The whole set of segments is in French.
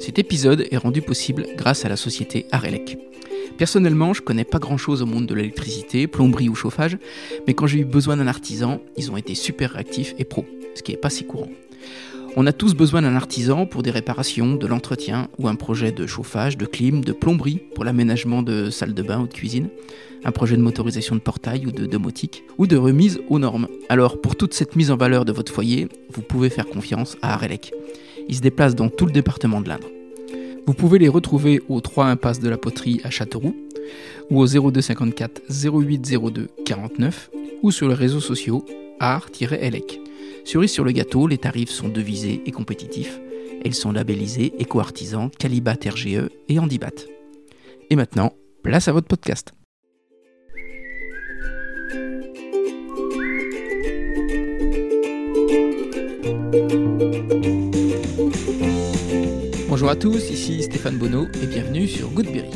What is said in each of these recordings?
Cet épisode est rendu possible grâce à la société Arelec. Personnellement, je connais pas grand chose au monde de l'électricité, plomberie ou chauffage, mais quand j'ai eu besoin d'un artisan, ils ont été super réactifs et pro, ce qui est pas si courant. On a tous besoin d'un artisan pour des réparations, de l'entretien ou un projet de chauffage, de clim, de plomberie pour l'aménagement de salles de bain ou de cuisine, un projet de motorisation de portail ou de domotique, ou de remise aux normes. Alors pour toute cette mise en valeur de votre foyer, vous pouvez faire confiance à Arelec. Ils se déplacent dans tout le département de l'Indre. Vous pouvez les retrouver au 3 impasse de la Poterie à Châteauroux, ou au 0254 0802 49, ou sur les réseaux sociaux art-elec. Cerise sur le gâteau, les tarifs sont devisés et compétitifs. Elles sont labellisées éco-artisans, Calibat RGE et Handibat. Et maintenant, place à votre podcast. Bonjour à tous, ici Stéphane Bonneau et bienvenue sur Goodberry.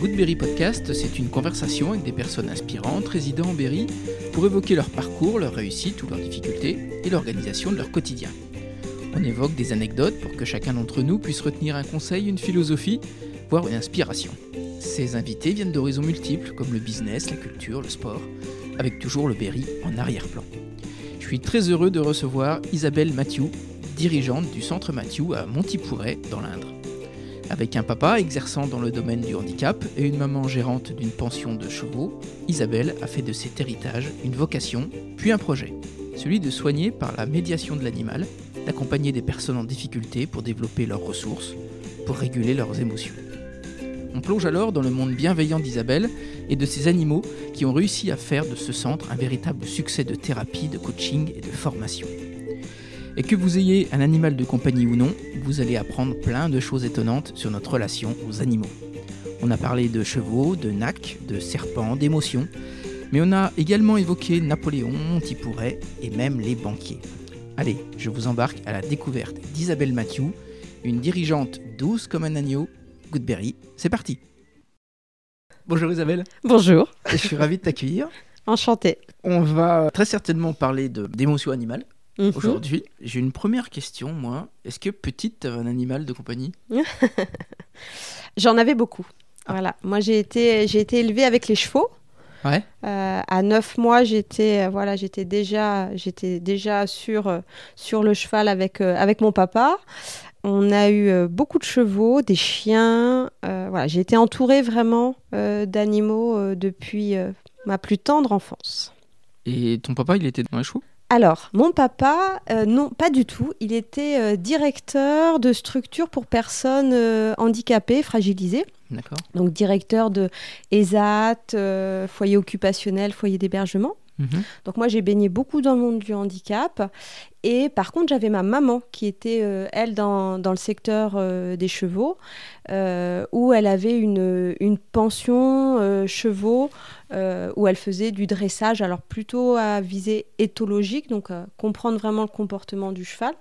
Goodberry Podcast, c'est une conversation avec des personnes inspirantes résidant en Berry pour évoquer leur parcours, leur réussite ou leurs difficultés et l'organisation de leur quotidien. On évoque des anecdotes pour que chacun d'entre nous puisse retenir un conseil, une philosophie, voire une inspiration. Ces invités viennent d'horizons multiples comme le business, la culture, le sport, avec toujours le Berry en arrière-plan. Je suis très heureux de recevoir Isabelle Mathieu, dirigeante du centre Mathieu à Montipouret dans l'Indre. Avec un papa exerçant dans le domaine du handicap et une maman gérante d'une pension de chevaux, Isabelle a fait de cet héritage une vocation, puis un projet, celui de soigner par la médiation de l'animal, d'accompagner des personnes en difficulté pour développer leurs ressources, pour réguler leurs émotions. On plonge alors dans le monde bienveillant d'Isabelle et de ses animaux qui ont réussi à faire de ce centre un véritable succès de thérapie, de coaching et de formation. Et que vous ayez un animal de compagnie ou non, vous allez apprendre plein de choses étonnantes sur notre relation aux animaux. On a parlé de chevaux, de nacs, de serpents, d'émotions, mais on a également évoqué Napoléon, Montipouret et même les banquiers. Allez, je vous embarque à la découverte d'Isabelle Mathieu, une dirigeante douce comme un agneau. Goodberry, c'est parti Bonjour Isabelle. Bonjour. Je suis ravi de t'accueillir. Enchantée. On va très certainement parler d'émotions animales. Mhm. Aujourd'hui, j'ai une première question, moi. Est-ce que petite, tu un animal de compagnie J'en avais beaucoup. Voilà. Moi, j'ai été, j'ai été élevée avec les chevaux. Ouais. Euh, à 9 mois, j'étais euh, voilà, j'étais déjà, j'étais déjà sur, euh, sur le cheval avec, euh, avec mon papa. On a eu euh, beaucoup de chevaux, des chiens. voilà, j'ai été entourée vraiment d'animaux depuis ma plus tendre enfance. Et ton papa, il était dans les chevaux? Alors, mon papa, euh, non, pas du tout. Il était euh, directeur de structure pour personnes euh, handicapées, fragilisées. D'accord. Donc, directeur de ESAT, foyer occupationnel, foyer d'hébergement. Mhm. Donc, moi, j'ai baigné beaucoup dans le monde du handicap. Et par contre, j'avais ma maman qui était, euh, elle, dans, dans le secteur euh, des chevaux, euh, où elle avait une, une pension chevaux, où elle faisait du dressage, alors plutôt à visée éthologique, donc comprendre vraiment le comportement du cheval.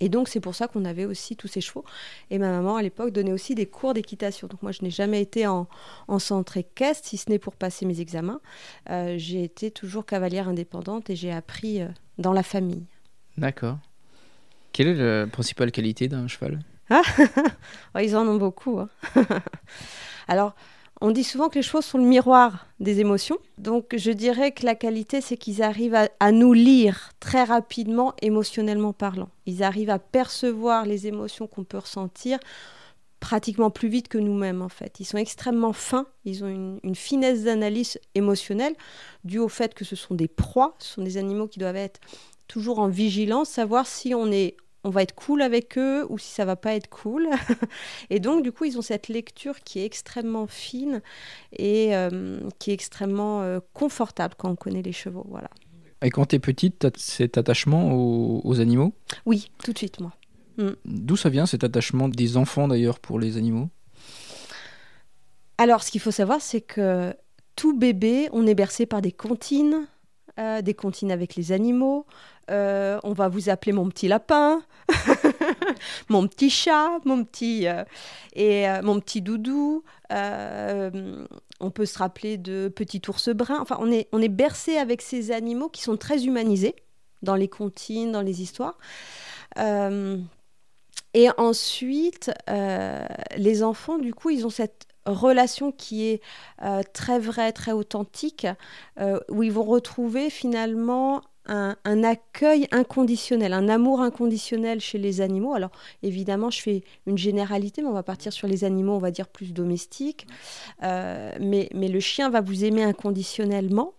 Et donc, c'est pour ça qu'on avait aussi tous ces chevaux. Et ma maman, à l'époque, donnait aussi des cours d'équitation. Donc, moi, je n'ai jamais été en, en centre équestre, si ce n'est pour passer mes examens. Euh, j'ai été toujours cavalière indépendante et j'ai appris euh, dans la famille. D'accord. Quelle est la principale qualité d'un cheval? Oh, ils en ont beaucoup. hein. Alors, on dit souvent que les chevaux sont le miroir des émotions. Donc, je dirais que la qualité, c'est qu'ils arrivent à, à nous lire très rapidement, émotionnellement parlant. Ils arrivent à percevoir les émotions qu'on peut ressentir pratiquement plus vite que nous-mêmes, en fait. Ils sont extrêmement fins, ils ont une, une finesse d'analyse émotionnelle due au fait que ce sont des proies, ce sont des animaux qui doivent être toujours en vigilance, savoir si on est on va être cool avec eux ou si ça va pas être cool. et donc, du coup, ils ont cette lecture qui est extrêmement fine et euh, qui est extrêmement euh, confortable quand on connaît les chevaux. Voilà. Et quand t'es petite, t'as cet attachement aux, aux animaux? Oui, tout de suite, moi. D'où ça vient cet attachement des enfants d'ailleurs pour les animaux? Alors, ce qu'il faut savoir, c'est que tout bébé, on est bercé par des comptines, euh, des comptines avec les animaux. Euh, on va vous appeler mon petit lapin, mon petit chat, mon petit euh, et mon petit doudou. On peut se rappeler de petit ours brun. Enfin, on est on est bercé avec ces animaux qui sont très humanisés dans les comptines, dans les histoires. Et ensuite, les enfants, du coup, ils ont cette relation qui est euh, très vraie, très authentique, euh, où ils vont retrouver finalement un, accueil inconditionnel, un amour inconditionnel chez les animaux. Alors évidemment, je fais une généralité, mais on va partir sur les animaux, on va dire plus domestiques. mais, mais le chien va vous aimer inconditionnellement.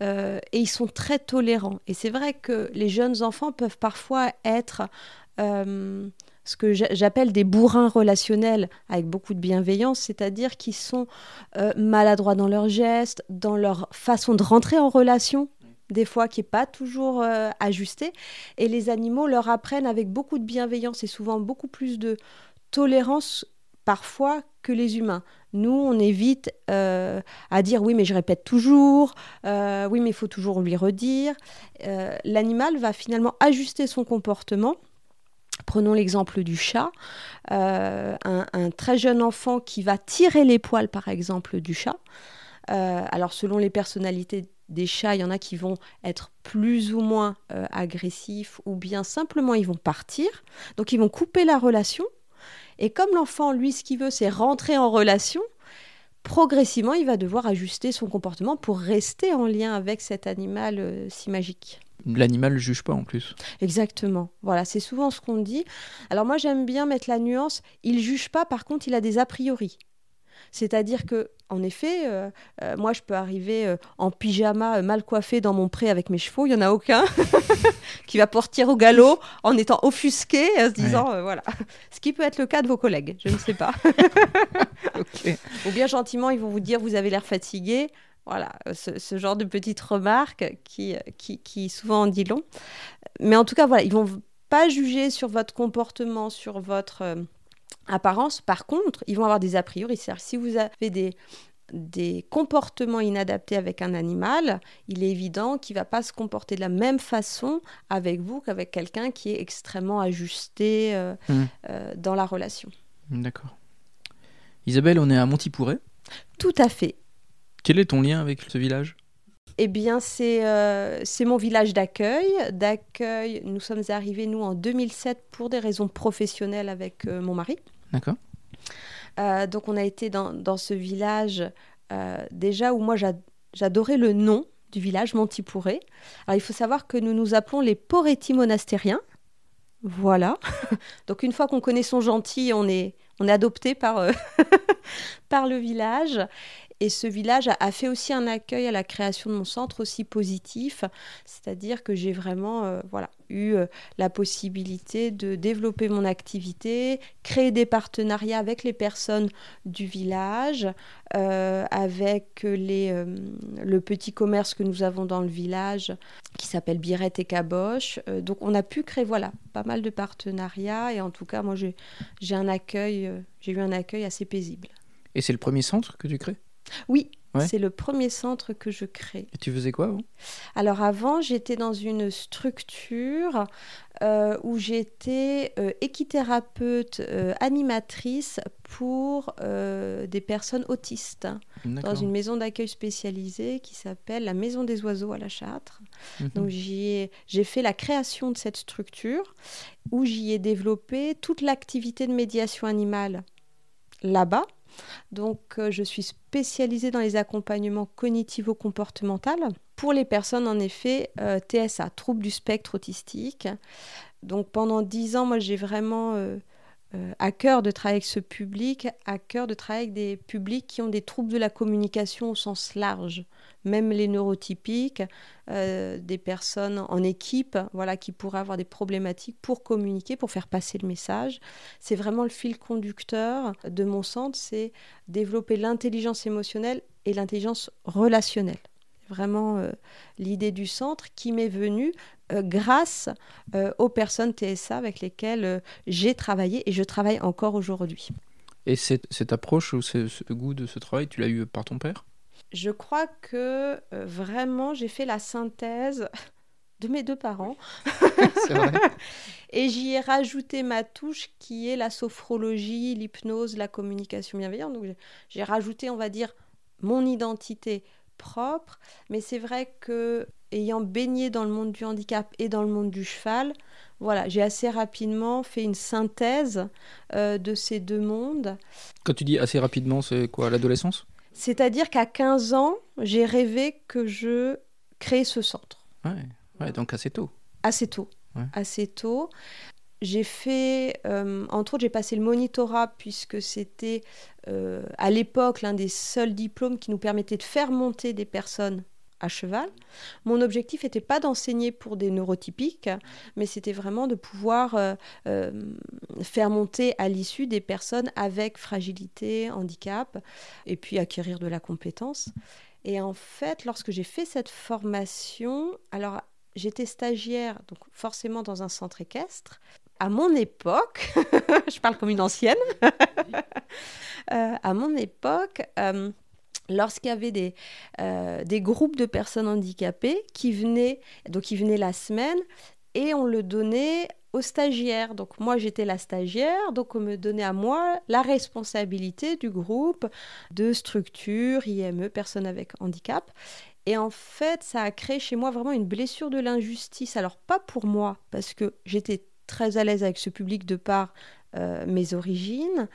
et ils sont très tolérants. Et c'est vrai que les jeunes enfants peuvent parfois être ce que j'appelle des bourrins relationnels avec beaucoup de bienveillance, c'est-à-dire qu'ils sont euh, maladroits dans leurs gestes, dans leur façon de rentrer en relation, des fois qui n'est pas toujours euh, ajustée. Et les animaux leur apprennent avec beaucoup de bienveillance et souvent beaucoup plus de tolérance parfois que les humains. Nous, on évite euh, à dire oui, mais je répète toujours, oui, mais il faut toujours lui redire. L'animal va finalement ajuster son comportement Prenons l'exemple du chat. Euh, un, très jeune enfant qui va tirer les poils, par exemple, du chat. Euh, alors, selon les personnalités des chats, il y en a qui vont être plus ou moins euh, agressifs ou bien simplement ils vont partir. Donc, ils vont couper la relation. Et comme l'enfant, lui, ce qu'il veut, c'est rentrer en relation, progressivement, il va devoir ajuster son comportement pour rester en lien avec cet animal si magique l'animal ne juge pas en plus. Exactement. Voilà, c'est souvent ce qu'on dit. Alors moi j'aime bien mettre la nuance, il juge pas, par contre il a des a priori. C'est-à-dire que, en effet, euh, euh, moi, je peux arriver euh, en pyjama, mal coiffé dans mon pré avec mes chevaux. Il y en a aucun qui va partir au galop en étant offusqué, en se disant, voilà. Ce qui peut être le cas de vos collègues, je ne sais pas. Ou bien gentiment, ils vont vous dire, vous avez l'air fatigué. Voilà, ce, genre de petites remarques qui, qui, qui, souvent en dit long. Mais en tout cas, voilà, ils vont pas juger sur votre comportement, sur votre euh, apparence. Par contre, ils vont avoir des a priori. C'est-à-dire, si vous avez des, des comportements inadaptés avec un animal, il est évident qu'il ne va pas se comporter de la même façon avec vous qu'avec quelqu'un qui est extrêmement ajusté euh, mmh. euh, dans la relation. D'accord. Isabelle, on est à Montipouré Tout à fait. Quel est ton lien avec ce village? Eh bien, euh, c'est mon village d'accueil. D'accueil, nous sommes arrivés, nous, en 2007 pour des raisons professionnelles avec euh, mon mari. D'accord. Euh, donc, on a été dans, dans ce village déjà où moi, j'adorais le nom du village, Montipouré. Alors, il faut savoir que nous nous appelons les Poretti monastériens. Voilà. donc, une fois qu'on connaît son gentil, on est, on est adopté par, par le village. Et ce village a, fait aussi un accueil à la création de mon centre aussi positif, c'est-à-dire que j'ai vraiment euh, voilà, eu euh, la possibilité de développer mon activité, créer des partenariats avec les personnes du village, euh, avec les, le petit commerce que nous avons dans le village qui s'appelle Birette et Caboche. donc on a pu créer voilà, pas mal de partenariats et en tout cas moi j'ai un accueil, j'ai eu un accueil assez paisible. Et c'est le premier centre que tu crées? Oui, c'est le premier centre que je crée. Et tu faisais quoi avant Alors avant, j'étais dans une structure euh, où j'étais euh, équithérapeute euh, animatrice pour des personnes autistes dans une maison d'accueil spécialisée qui s'appelle la Maison des Oiseaux à la Châtre. Mhm. Donc j'ai fait la création de cette structure où j'y ai développé toute l'activité de médiation animale là-bas donc, euh, je suis spécialisée dans les accompagnements cognitivo-comportementaux pour les personnes, en effet, euh, TSA, troubles du spectre autistique. Donc, pendant dix ans, moi, j'ai vraiment euh, à cœur de travailler avec ce public, à cœur de travailler avec des publics qui ont des troubles de la communication au sens large même les neurotypiques, euh, des personnes en équipe voilà, qui pourraient avoir des problématiques pour communiquer, pour faire passer le message. C'est vraiment le fil conducteur de mon centre, c'est développer l'intelligence émotionnelle et l'intelligence relationnelle. Vraiment euh, l'idée du centre qui m'est venue euh, grâce aux personnes TSA avec lesquelles j'ai travaillé et je travaille encore aujourd'hui. Et cette, cette approche ou ce, ce, goût de ce travail, tu l'as eu par ton père? Je crois que euh, vraiment j'ai fait la synthèse de mes deux parents. Et j'y ai rajouté ma touche qui est la sophrologie, l'hypnose, la communication bienveillante. Donc j'ai rajouté, on va dire, mon identité propre. Mais c'est vrai que ayant baigné dans le monde du handicap et dans le monde du cheval, voilà, j'ai assez rapidement fait une synthèse euh, de ces deux mondes. Quand tu dis assez rapidement, c'est quoi, l'adolescence? C'est-à-dire qu'à 15 ans, j'ai rêvé que je crée ce centre. Ouais, donc assez tôt. Assez tôt. Assez tôt. J'ai fait, euh, entre autres, j'ai passé le monitorat puisque c'était euh, à l'époque l'un des seuls diplômes qui nous permettait de faire monter des personnes à cheval. Mon objectif n'était pas d'enseigner pour des neurotypiques, mais c'était vraiment de pouvoir euh, faire monter à l'issue des personnes avec fragilité, handicap, et puis acquérir de la compétence. Et en fait, lorsque j'ai fait cette formation, alors j'étais stagiaire, donc forcément dans un centre équestre. À mon époque, je parle comme une ancienne, euh, à mon époque, lorsqu'il y avait des, euh, des groupes de personnes handicapées qui venaient, donc qui venaient la semaine, et on le donnait aux stagiaires. Donc moi j'étais la stagiaire, donc on me donnait à moi la responsabilité du groupe de structure, IME, personnes avec handicap. Et en fait, ça a créé chez moi vraiment une blessure de l'injustice. Alors pas pour moi, parce que j'étais très à l'aise avec ce public de part euh, mes origines,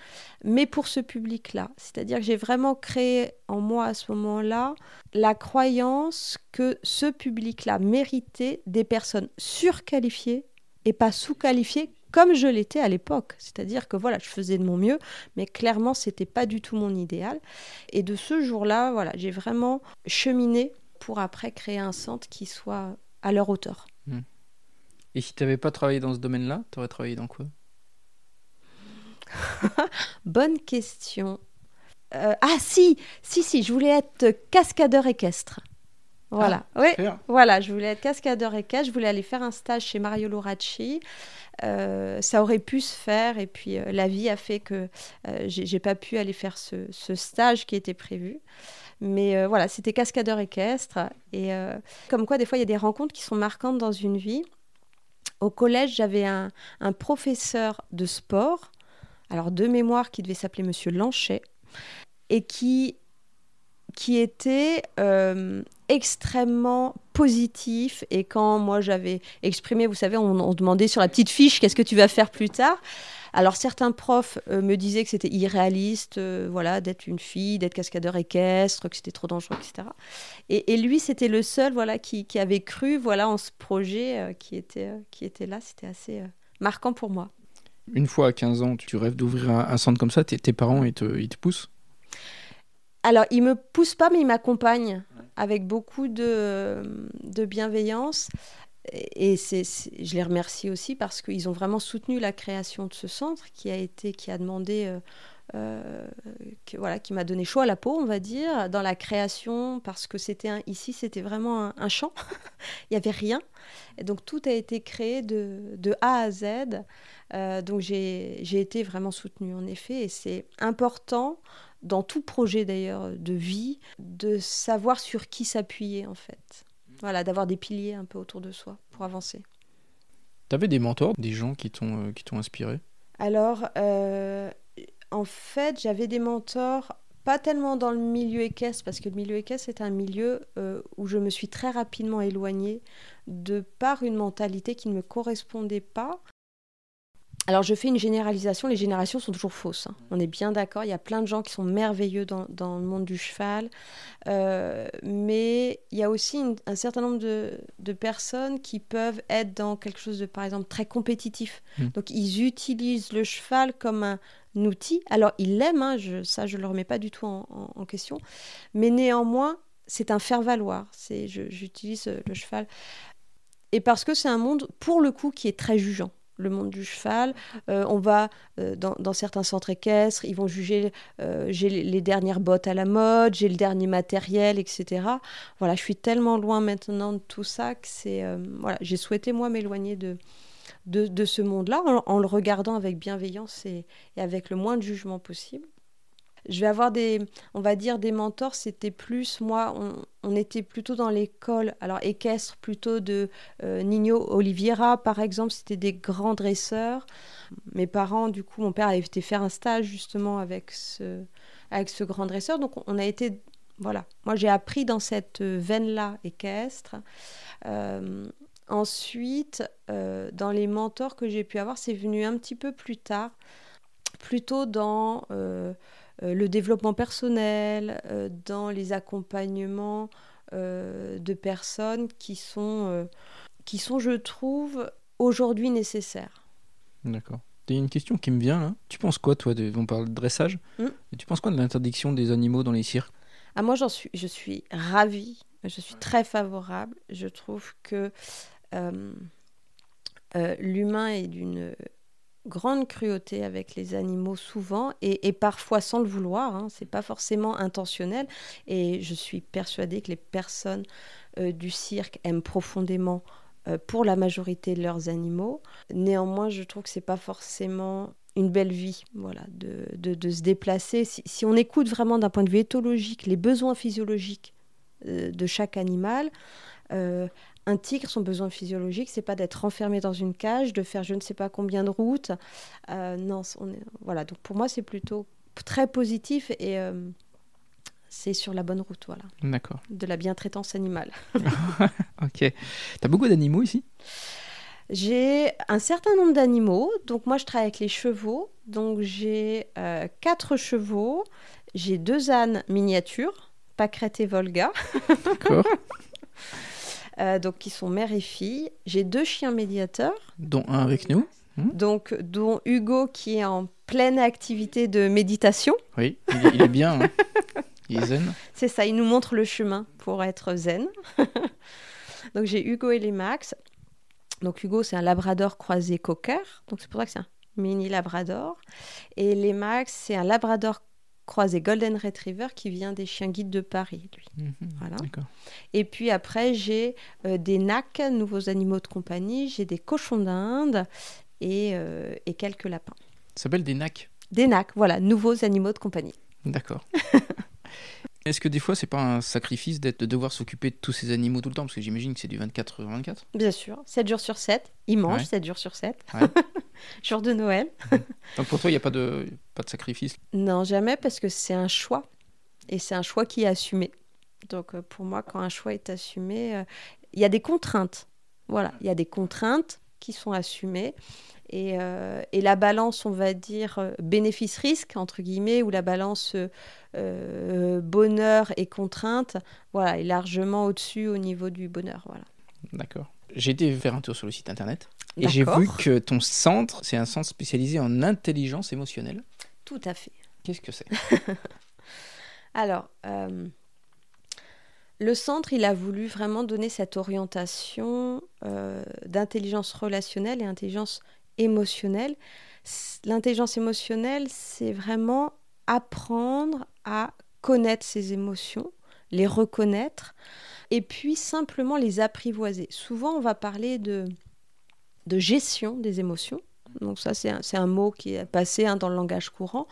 mais pour ce public-là. C'est-à-dire que j'ai vraiment créé en moi à ce moment-là la croyance que ce public-là méritait des personnes surqualifiées et pas sous-qualifiées comme je l'étais à l'époque. C'est-à-dire que voilà, je faisais de mon mieux, mais clairement, c'était pas du tout mon idéal. Et de ce jour-là, voilà, j'ai vraiment cheminé pour après créer un centre qui soit à leur hauteur. Hmm. Et si tu n'avais pas travaillé dans ce domaine-là, tu aurais travaillé dans quoi? Bonne question. Euh, ah si, si, si, je voulais être cascadeur équestre. Voilà, ah, oui, voilà, je voulais être cascadeur équestre, je voulais aller faire un stage chez Mario Loracci. Euh, ça aurait pu se faire et puis euh, la vie a fait que j'ai pas pu aller faire ce, ce, stage qui était prévu. Mais voilà, c'était cascadeur équestre et comme quoi des fois il y a des rencontres qui sont marquantes dans une vie. Au collège, j'avais un, professeur de sport alors de mémoire qui devait s'appeler Monsieur Lanchet, et qui, qui était euh, extrêmement positif. Et quand moi j'avais exprimé, vous savez, on, demandait sur la petite fiche qu'est-ce que tu vas faire plus tard. Alors certains profs euh, me disaient que c'était irréaliste, euh, voilà, d'être une fille, d'être cascadeur équestre, que c'était trop dangereux, etc. Et, lui, c'était le seul, voilà, qui, qui, avait cru, voilà, en ce projet qui était, qui était là. C'était assez marquant pour moi. Une fois à 15 ans, tu rêves d'ouvrir un, centre comme ça, tes, parents, ils te, ils te poussent? Alors, ils me poussent pas, mais ils m'accompagnent avec beaucoup de, de bienveillance. Et c'est, je les remercie aussi parce qu'ils ont vraiment soutenu la création de ce centre qui a été, qui a demandé euh, euh, voilà, qui m'a donné chaud à la peau, on va dire, dans la création, parce que c'était ici, c'était vraiment un, champ. Il n'y avait rien. Et donc tout a été créé de, A à Z. Euh, donc j'ai été vraiment soutenue, en effet. Et c'est important, dans tout projet d'ailleurs de vie, de savoir sur qui s'appuyer, en fait. Voilà, d'avoir des piliers un peu autour de soi pour avancer. Tu avais des mentors, des gens qui t'ont euh, inspiré? Alors, euh, en fait, j'avais des mentors, pas tellement dans le milieu équestre, parce que le milieu équestre, c'est un milieu euh, où je me suis très rapidement éloignée de par une mentalité qui ne me correspondait pas. Alors je fais une généralisation, les générations sont toujours fausses. Hein. On est bien d'accord, il y a plein de gens qui sont merveilleux dans, le monde du cheval, euh, mais il y a aussi un certain nombre de, personnes qui peuvent être dans quelque chose de, par exemple, très compétitif. Mmh. Donc ils utilisent le cheval comme un, outil. Alors, il l'aime, hein, ça, je ne le remets pas du tout en, question. Mais néanmoins, c'est un faire-valoir. J'utilise euh, le cheval. Et parce que c'est un monde, pour le coup, qui est très jugeant le monde du cheval. Euh, on va euh, dans, certains centres équestres, ils vont juger j'ai les dernières bottes à la mode, j'ai le dernier matériel, etc. Voilà, je suis tellement loin maintenant de tout ça que c'est voilà, j'ai souhaité moi m'éloigner de de, ce monde-là en, le regardant avec bienveillance et, avec le moins de jugement possible. Je vais avoir des, on va dire, des mentors, c'était plus, moi, on, était plutôt dans l'école, alors équestre plutôt de euh, Nino Oliveira, par exemple, c'était des grands dresseurs. Mes parents, du coup, mon père avait été faire un stage justement avec ce, avec ce grand dresseur, donc on a été Voilà, moi j'ai appris dans cette veine-là équestre. Euh, ensuite, euh, dans les mentors que j'ai pu avoir, c'est venu un petit peu plus tard, plutôt dans euh, le développement personnel, dans les accompagnements de personnes qui sont, qui sont, je trouve, aujourd'hui nécessaires. D'accord. Il y a une question qui me vient là. Tu penses quoi, toi de... On parle de dressage. Hmm tu penses quoi de l'interdiction des animaux dans les cirques? Ah, Moi, j'en suis, je suis ravie. Je suis très favorable. Je trouve que euh, euh, l'humain est d'une grande cruauté avec les animaux souvent et, parfois sans le vouloir. Hein, c'est pas forcément intentionnel. Et je suis persuadée que les personnes euh, du cirque aiment profondément euh, pour la majorité de leurs animaux. Néanmoins, je trouve que c'est pas forcément une belle vie, voilà, de, de, se déplacer. Si, on écoute vraiment d'un point de vue éthologique les besoins physiologiques euh, de chaque animal, un tigre, son besoin physiologique, c'est pas d'être enfermé dans une cage, de faire je ne sais pas combien de routes. non, on est, voilà. Donc pour moi, c'est plutôt très positif et c'est sur la bonne route, voilà. D'accord. De la bientraitance animale. ok. Tu as beaucoup d'animaux ici? J'ai un certain nombre d'animaux. Donc moi, je travaille avec les chevaux. Donc j'ai euh, quatre chevaux. J'ai deux ânes miniatures, Pâquerette et Volga. D'accord. Euh, donc qui sont mère et fille. J'ai deux chiens médiateurs. Dont un avec nous. Hmm donc, dont Hugo qui est en pleine activité de méditation. Oui, il est, bien. Hein. C'est ça, il nous montre le chemin pour être zen. donc j'ai Hugo et les Max. Donc Hugo, c'est un labrador croisé cocker. Donc c'est pour ça que c'est un mini labrador. Et les Max, c'est un labrador croisé golden retriever qui vient des chiens guides de Paris, lui. Mhm, voilà. Et puis après, j'ai euh, des nacs, nouveaux animaux de compagnie. J'ai des cochons d'Inde et, euh, et quelques lapins. Ça s'appelle des nacs? Des nacs, voilà, nouveaux animaux de compagnie. D'accord. Est-ce que des fois, c'est pas un sacrifice d'être, de devoir s'occuper de tous ces animaux tout le temps? Parce que j'imagine que c'est du 24 24. Bien sûr, 7 jours sur 7. Ils mangent 7 jours sur 7. Jour de Noël. Donc pour toi, il n'y a pas de, pas de sacrifice? Non, jamais, parce que c'est un choix. Et c'est un choix qui est assumé. Donc euh, pour moi, quand un choix est assumé, euh, il y a des contraintes. Voilà, il y a des contraintes qui sont assumées. Euh, et, la balance, on va dire, bénéfice-risque, entre guillemets, ou la balance euh, bonheur et contrainte, voilà, est largement au-dessus au niveau du bonheur. Voilà. D'accord. J'ai été faire un tour sur le site internet et j'ai vu que ton centre, c'est un centre spécialisé en intelligence émotionnelle. Tout à fait. Qu'est-ce que c'est? Alors, le centre, il a voulu vraiment donner cette orientation d'intelligence relationnelle et intelligence émotionnelle. L'intelligence émotionnelle, c'est vraiment apprendre à connaître ses émotions, les reconnaître, et puis simplement les apprivoiser. Souvent, on va parler de, gestion des émotions. Donc ça, c'est un, mot qui est passé hein, dans le langage courant.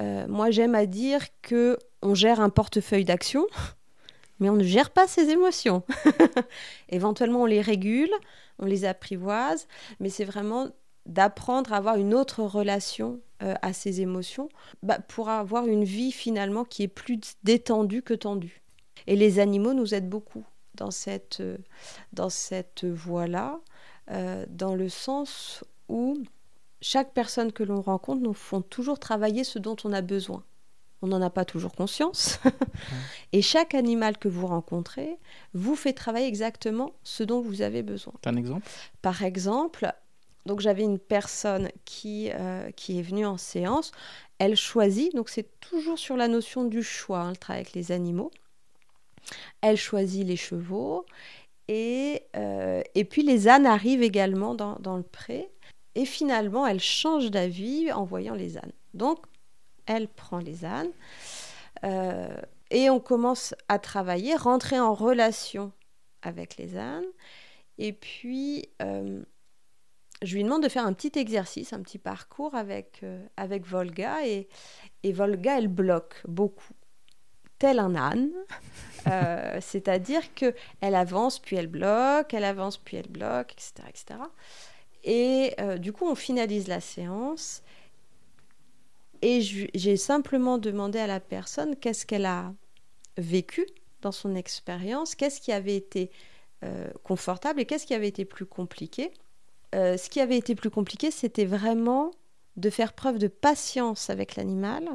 Euh, moi, j'aime à dire que on gère un portefeuille d'action, mais on ne gère pas ses émotions. Éventuellement, on les régule, on les apprivoise, mais c'est vraiment d'apprendre à avoir une autre relation euh, à ses émotions bah, pour avoir une vie finalement qui est plus détendue que tendue. Et les animaux nous aident beaucoup dans cette, euh, dans cette voie-là, euh, dans le sens où chaque personne que l'on rencontre nous font toujours travailler ce dont on a besoin. On n'en a pas toujours conscience. Et chaque animal que vous rencontrez vous fait travailler exactement ce dont vous avez besoin. Un exemple? Par exemple, donc j'avais une personne qui, euh, qui est venue en séance. Elle choisit, donc c'est toujours sur la notion du choix, hein, le travail avec les animaux. Elle choisit les chevaux. Et, euh, et puis les ânes arrivent également dans, le pré. Et finalement, elle change d'avis en voyant les ânes. Donc, elle prend les ânes. Euh, et on commence à travailler, rentrer en relation avec les ânes. Et puis, je lui demande de faire un petit exercice, un petit parcours avec, euh, avec Volga. Et, et, Volga, elle bloque beaucoup, tel un âne. Euh, c'est-à-dire qu'elle avance, puis elle bloque, elle avance, puis elle bloque, etc. etc. Et euh, du coup, on finalise la séance. Et j'ai simplement demandé à la personne qu'est-ce qu'elle a, vécu dans son expérience, qu'est-ce qui avait été euh, confortable et qu'est-ce qui avait été plus compliqué. Ce qui avait été plus compliqué, c'était vraiment de faire preuve de patience avec l'animal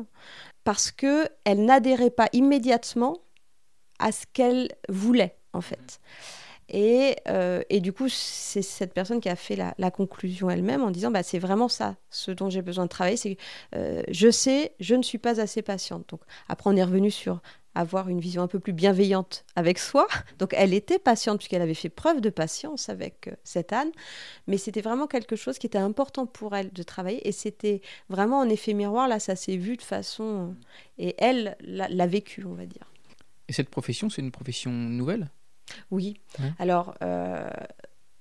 parce que elle n'adhérait pas immédiatement à ce qu'elle voulait en fait. Et, euh, et, du coup, c'est cette personne qui a fait la, conclusion elle-même en disant bah, c'est vraiment ça, ce dont j'ai besoin de travailler. C'est euh, je sais, je ne suis pas assez patiente. Donc, après, on est revenu sur avoir une vision un peu plus bienveillante avec soi. Donc, elle était patiente puisqu'elle avait fait preuve de patience avec euh, cette âne. Mais c'était vraiment quelque chose qui était important pour elle de travailler. Et c'était vraiment en effet miroir. Là, ça s'est vu de façon. Et elle l'a vécu, on va dire. Et cette profession, c'est une profession nouvelle? Oui. Alors, euh,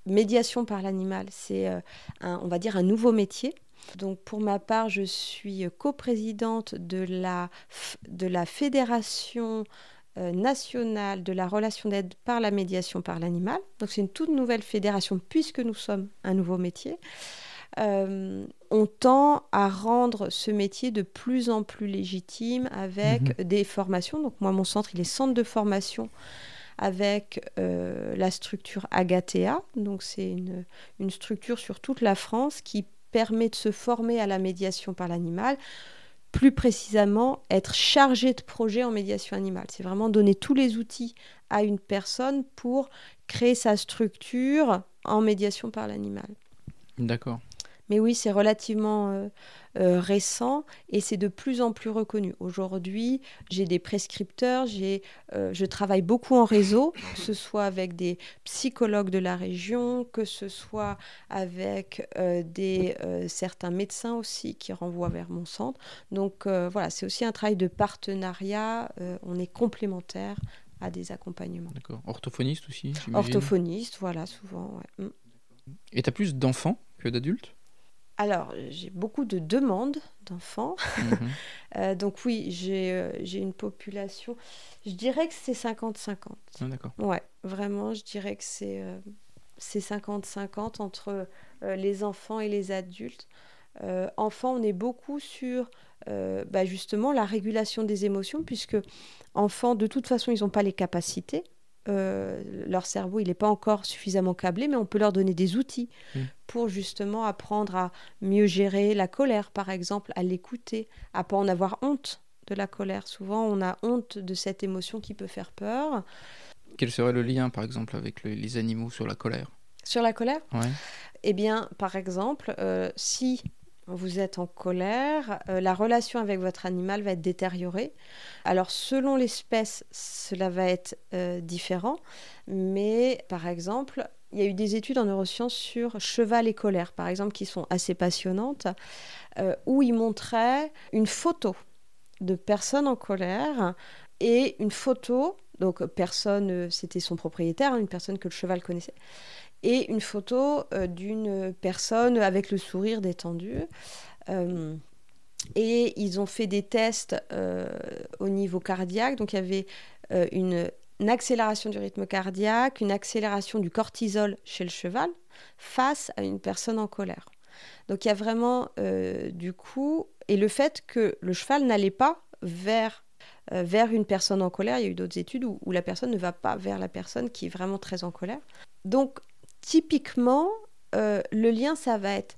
médiation par l'animal, c'est, euh, on va dire, un nouveau métier. Donc, pour ma part, je suis coprésidente de la, de la Fédération euh, nationale de la relation d'aide par la médiation par l'animal. Donc, c'est une toute nouvelle fédération puisque nous sommes un nouveau métier. on tend à rendre ce métier de plus en plus légitime avec mhm. des formations. Donc moi, mon centre, il est centre de formation avec euh, la structure Agatea. Donc c'est une, une, structure sur toute la France qui permet de se former à la médiation par l'animal. Plus précisément, être chargé de projet en médiation animale. C'est vraiment donner tous les outils à une personne pour créer sa structure en médiation par l'animal. D'accord. Mais oui, c'est relativement euh, euh, récent et c'est de plus en plus reconnu. Aujourd'hui, j'ai des prescripteurs, j'ai, euh, je travaille beaucoup en réseau, que ce soit avec des psychologues de la région, que ce soit avec des, certains médecins aussi qui renvoient vers mon centre. Donc voilà, c'est aussi un travail de partenariat, on est complémentaire à des accompagnements. D'accord. Orthophoniste aussi Orthophoniste, voilà, souvent. Ouais. Mm. Et tu as plus d'enfants que d'adultes? Alors, j'ai beaucoup de demandes d'enfants. Mhm. Euh, donc oui, euh, j'ai une population, je dirais que c'est 50-50. Ah, d'accord. Ouais, vraiment, je dirais que c'est 50-50 euh, entre les enfants et les adultes. enfants, on est beaucoup sur bah, justement la régulation des émotions, puisque enfants, de toute façon, ils n'ont pas les capacités. Euh, leur cerveau il n'est pas encore suffisamment câblé, mais on peut leur donner des outils mm. pour justement apprendre à mieux gérer la colère, par exemple, à l'écouter, à pas en avoir honte de la colère. Souvent, on a honte de cette émotion qui peut faire peur. Quel serait le lien, par exemple, avec les animaux sur la colère? Sur la colère? Ouais. Eh bien, par exemple, euh, si vous êtes en colère, euh, la relation avec votre animal va être détériorée. Alors selon l'espèce, cela va être euh, différent, mais par exemple, il y a eu des études en neurosciences sur cheval et colère, par exemple, qui sont assez passionnantes, euh, où ils montraient une photo de personnes en colère et une photo, donc personne, c'était son propriétaire, hein, une personne que le cheval connaissait, et une photo euh, d'une personne avec le sourire détendu. Euh, et ils ont fait des tests euh, au niveau cardiaque. Donc il y avait une, accélération du rythme cardiaque, une accélération du cortisol chez le cheval face à une personne en colère. Donc il y a vraiment du coup, et le fait que le cheval n'allait pas vers vers une personne en colère. Il y a eu d'autres études où, où, la personne ne va pas vers la personne qui est vraiment très en colère. Donc, typiquement, euh, le lien, ça va être,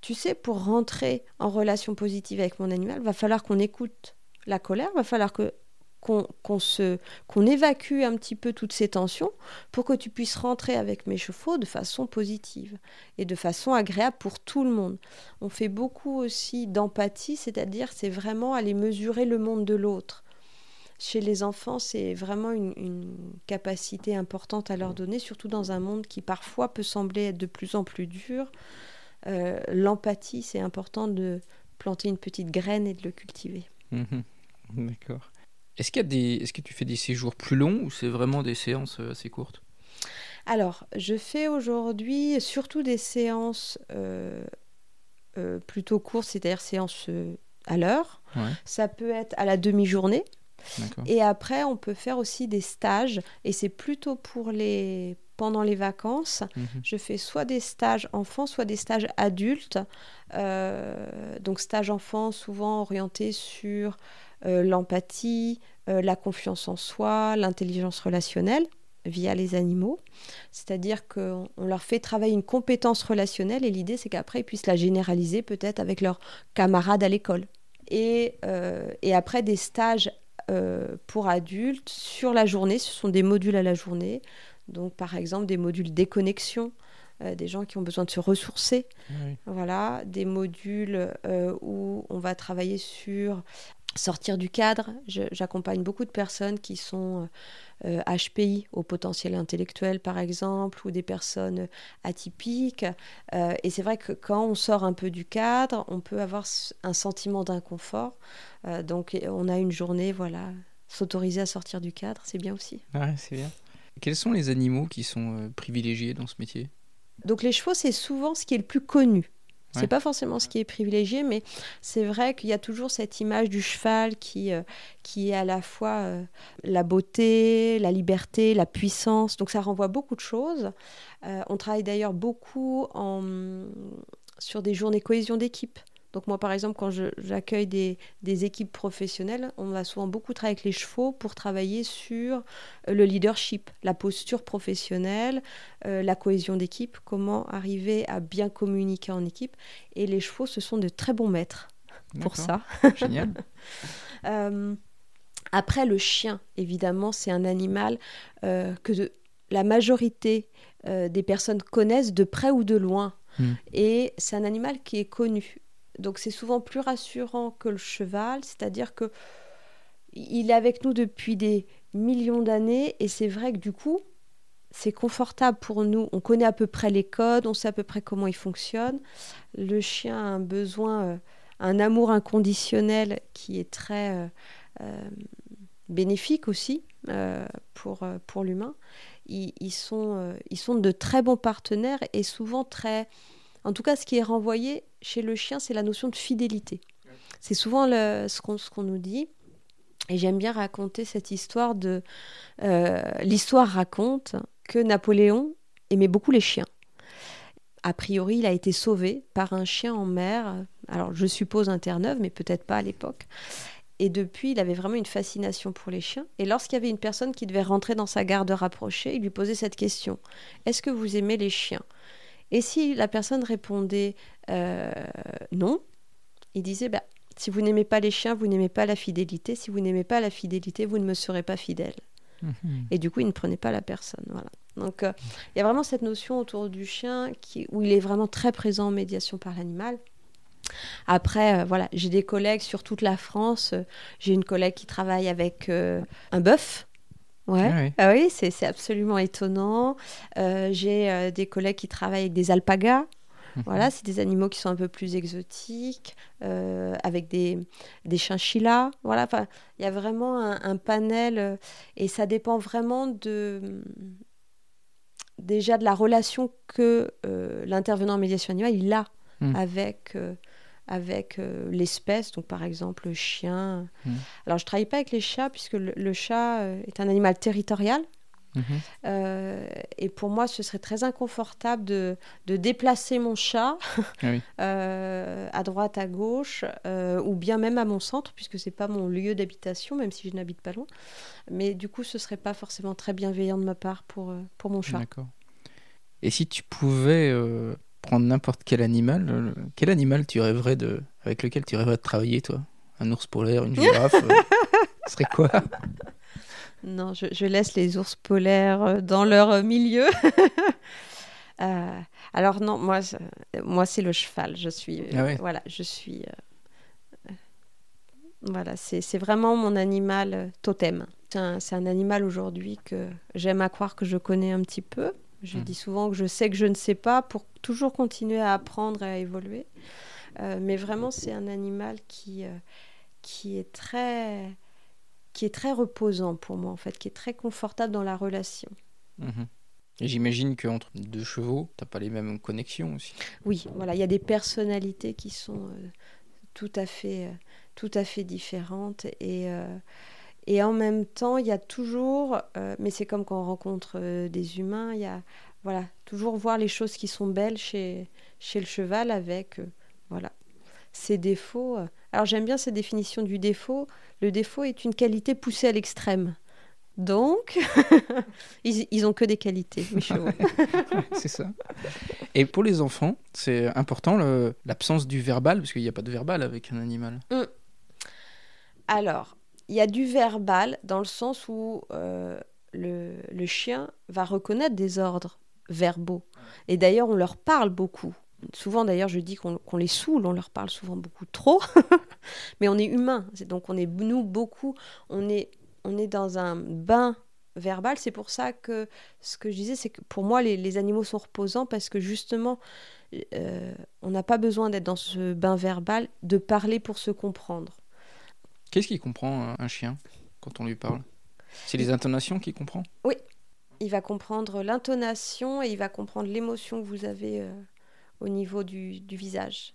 tu sais, pour rentrer en relation positive avec mon animal, va falloir qu'on écoute la colère, va falloir que qu'on se qu'on évacue un petit peu toutes ces tensions pour que tu puisses rentrer avec mes chevaux de façon positive et de façon agréable pour tout le monde. On fait beaucoup aussi d'empathie, c'est-à-dire c'est vraiment aller mesurer le monde de l'autre chez les enfants, c'est vraiment une, capacité importante à leur donner, surtout dans un monde qui parfois peut sembler être de plus en plus dur. Euh, l'empathie, c'est important de planter une petite graine et de le cultiver. Mhm. D'accord. Est-ce qu'il des, est-ce que tu fais des séjours plus longs ou c'est vraiment des séances euh, assez courtes? Alors, je fais aujourd'hui surtout des séances euh, plutôt courtes, c'est-à-dire séances à l'heure. Ça peut être à la demi-journée. Et après, on peut faire aussi des stages, et c'est plutôt pour les pendant les vacances. Mhm. Je fais soit des stages enfants, soit des stages adultes. Euh, donc stage enfants, souvent orientés sur l'empathie, la confiance en soi, l'intelligence relationnelle via les animaux. C'est-à-dire qu'on leur fait travailler une compétence relationnelle et l'idée c'est qu'après ils puissent la généraliser peut-être avec leurs camarades à l'école. Et, et, après des stages pour adultes sur la journée, ce sont des modules à la journée. Donc par exemple des modules déconnexion, euh, des gens qui ont besoin de se ressourcer. Voilà, des modules euh, où on va travailler sur sortir du cadre. J'accompagne beaucoup de personnes qui sont HPI euh, au potentiel intellectuel, par exemple, ou des personnes atypiques. et c'est vrai que quand on sort un peu du cadre, on peut avoir un sentiment d'inconfort. donc on a une journée, voilà, s'autoriser à sortir du cadre, c'est bien aussi. Ouais, c'est bien. Quels sont les animaux qui sont privilégiés dans ce métier? Donc les chevaux, c'est souvent ce qui est le plus connu. C'est pas forcément ce qui est privilégié, mais c'est vrai qu'il y a toujours cette image du cheval qui, euh, qui est à la fois euh, la beauté, la liberté, la puissance. Donc ça renvoie beaucoup de choses. Euh, on travaille d'ailleurs beaucoup en, sur des journées cohésion d'équipe. Donc moi, par exemple, quand j'accueille des, équipes professionnelles, on va souvent beaucoup travailler avec les chevaux pour travailler sur euh, le leadership, la posture professionnelle, euh, la cohésion d'équipe, comment arriver à bien communiquer en équipe. Et les chevaux, ce sont de très bons maîtres pour ça. Génial. Euh, après, le chien, évidemment, c'est un animal que la majorité des personnes connaissent de près ou de loin. Hmm. Et c'est un animal qui est connu. Donc c'est souvent plus rassurant que le cheval, c'est-à-dire que il est avec nous depuis des millions d'années et c'est vrai que du coup, c'est confortable pour nous. On connaît à peu près les codes, on sait à peu près comment ils fonctionnent. Le chien a un besoin, euh, un amour inconditionnel qui est très euh, euh, bénéfique aussi pour, pour l'humain. Ils, sont, ils sont de très bons partenaires et souvent très en tout cas, ce qui est renvoyé chez le chien, c'est la notion de fidélité. C'est souvent ce qu'on nous dit. Et j'aime bien raconter cette histoire de... Euh, l'histoire raconte que Napoléon aimait beaucoup les chiens. A priori, il a été sauvé par un chien en mer. Alors, je suppose un Terre-Neuve, mais peut-être pas à l'époque. Et depuis, il avait vraiment une fascination pour les chiens. Et lorsqu'il y avait une personne qui devait rentrer dans sa garde rapprochée, il lui posait cette question. Est-ce que vous aimez les chiens? Et si la personne répondait euh, non, il disait bah, si vous n'aimez pas les chiens, vous n'aimez pas la fidélité. Si vous n'aimez pas la fidélité, vous ne me serez pas fidèle. Mhm. Et du coup, il ne prenait pas la personne. Voilà. Donc, euh, il y a vraiment cette notion autour du chien qui, où il est vraiment très présent en médiation par l'animal. Après, euh, voilà, j'ai des collègues sur toute la France. J'ai une collègue qui travaille avec un bœuf. Ouais. Ah oui, ah c'est absolument étonnant. Euh, j'ai euh, des collègues qui travaillent avec des alpagas. Mhm. Voilà, c'est des animaux qui sont un peu plus exotiques, euh, avec des, des chinchillas. Voilà, il y a vraiment un, panel et ça dépend vraiment de déjà de la relation que l'intervenant en médiation animale il a mhm. avec avec euh, l'espèce, donc par exemple le chien. Mmh. Alors je travaille pas avec les chats puisque le, chat euh, est un animal territorial. Mmh. Euh, et pour moi, ce serait très inconfortable de, de déplacer mon chat ah à droite, à gauche, ou bien même à mon centre, puisque c'est pas mon lieu d'habitation, même si je n'habite pas loin. Mais du coup, ce serait pas forcément très bienveillant de ma part pour, pour mon chat. D'accord. Et si tu pouvais prendre n'importe quel animal, euh, quel animal tu rêverais de, avec lequel tu rêverais de travailler, toi? Un ours polaire, une girafe euh, Ce serait quoi? Non, je, laisse les ours polaires euh, dans leur milieu. alors non, moi, moi c'est le cheval. Je suis, ah voilà, je suis, voilà, c'est vraiment mon animal totem. C'est un, animal aujourd'hui que j'aime à croire que je connais un petit peu. Je mmh. dis souvent que je sais que je ne sais pas pour toujours continuer à apprendre et à évoluer. Euh, mais vraiment, c'est un animal qui, euh, qui, est très, qui est très reposant pour moi, en fait, qui est très confortable dans la relation. Mmh. J'imagine qu'entre deux chevaux, tu n'as pas les mêmes connexions aussi. Oui, voilà, il y a des personnalités qui sont euh, tout, à fait, tout à fait différentes. Et, et en même temps, il y a toujours, mais c'est comme quand on rencontre des humains, il y a voilà, toujours voir les choses qui sont belles chez, chez le cheval avec, euh, voilà, ses défauts. Alors j'aime bien cette définition du défaut. Le défaut est une qualité poussée à l'extrême. Donc, ils, ils ont que des qualités, mes chevaux. c'est ça. Et pour les enfants, c'est important l'absence du verbal, parce qu'il n'y a pas de verbal avec un animal. Alors, il y a du verbal dans le sens où euh, le, chien va reconnaître des ordres verbaux. Et d'ailleurs, on leur parle beaucoup. Souvent, d'ailleurs, je dis qu'on les saoule, on leur parle souvent beaucoup trop. Mais on est humain, donc on est nous beaucoup, on est, on est dans un bain verbal. C'est pour ça que ce que je disais, c'est que pour moi, les, les animaux sont reposants parce que justement, euh, on n'a pas besoin d'être dans ce bain verbal, de parler pour se comprendre. Qu'est-ce qu'il comprend un- chien quand on lui parle? C'est les intonations qu'il comprend? Il va comprendre l'intonation et il va comprendre l'émotion que vous avez euh, au niveau du, du visage.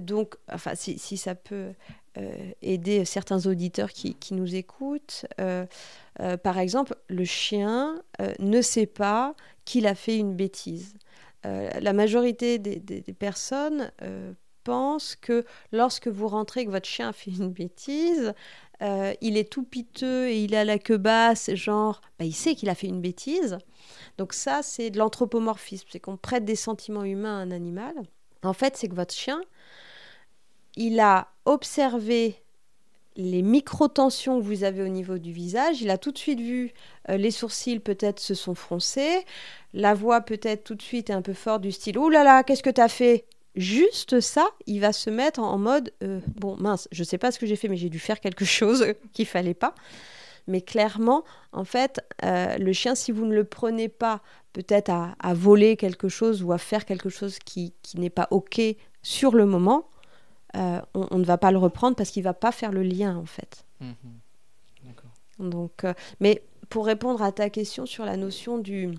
Donc, enfin, si, si ça peut euh, aider certains auditeurs qui, qui nous écoutent, euh, par exemple, le chien ne sait pas qu'il a fait une bêtise. La majorité des, des- des personnes pensent que lorsque vous rentrez, que votre chien a fait une bêtise, euh, il est tout piteux et il a la queue basse, genre, bah, il sait qu'il a fait une bêtise. Donc ça, c'est de l'anthropomorphisme, c'est qu'on prête des sentiments humains à un animal. En fait, c'est que votre chien, il a observé les micro-tensions que vous avez au niveau du visage, il a tout de suite vu euh, les sourcils peut-être se sont froncés, la voix peut-être tout de suite est un peu forte du style « Oh là là, qu'est-ce que t'as fait ?» Juste ça, il va se mettre en mode euh, Bon, mince, je sais pas ce que j'ai fait, mais j'ai dû faire quelque chose qu'il fallait pas. » Mais clairement, en fait, euh, le chien, si vous ne le prenez pas peut-être à, à voler quelque chose ou à faire quelque chose qui, qui n'est pas OK sur le moment, euh, on, on ne va pas le reprendre parce qu'il va pas faire le lien, en fait. D'accord. Donc, mais pour répondre à ta question sur la notion du,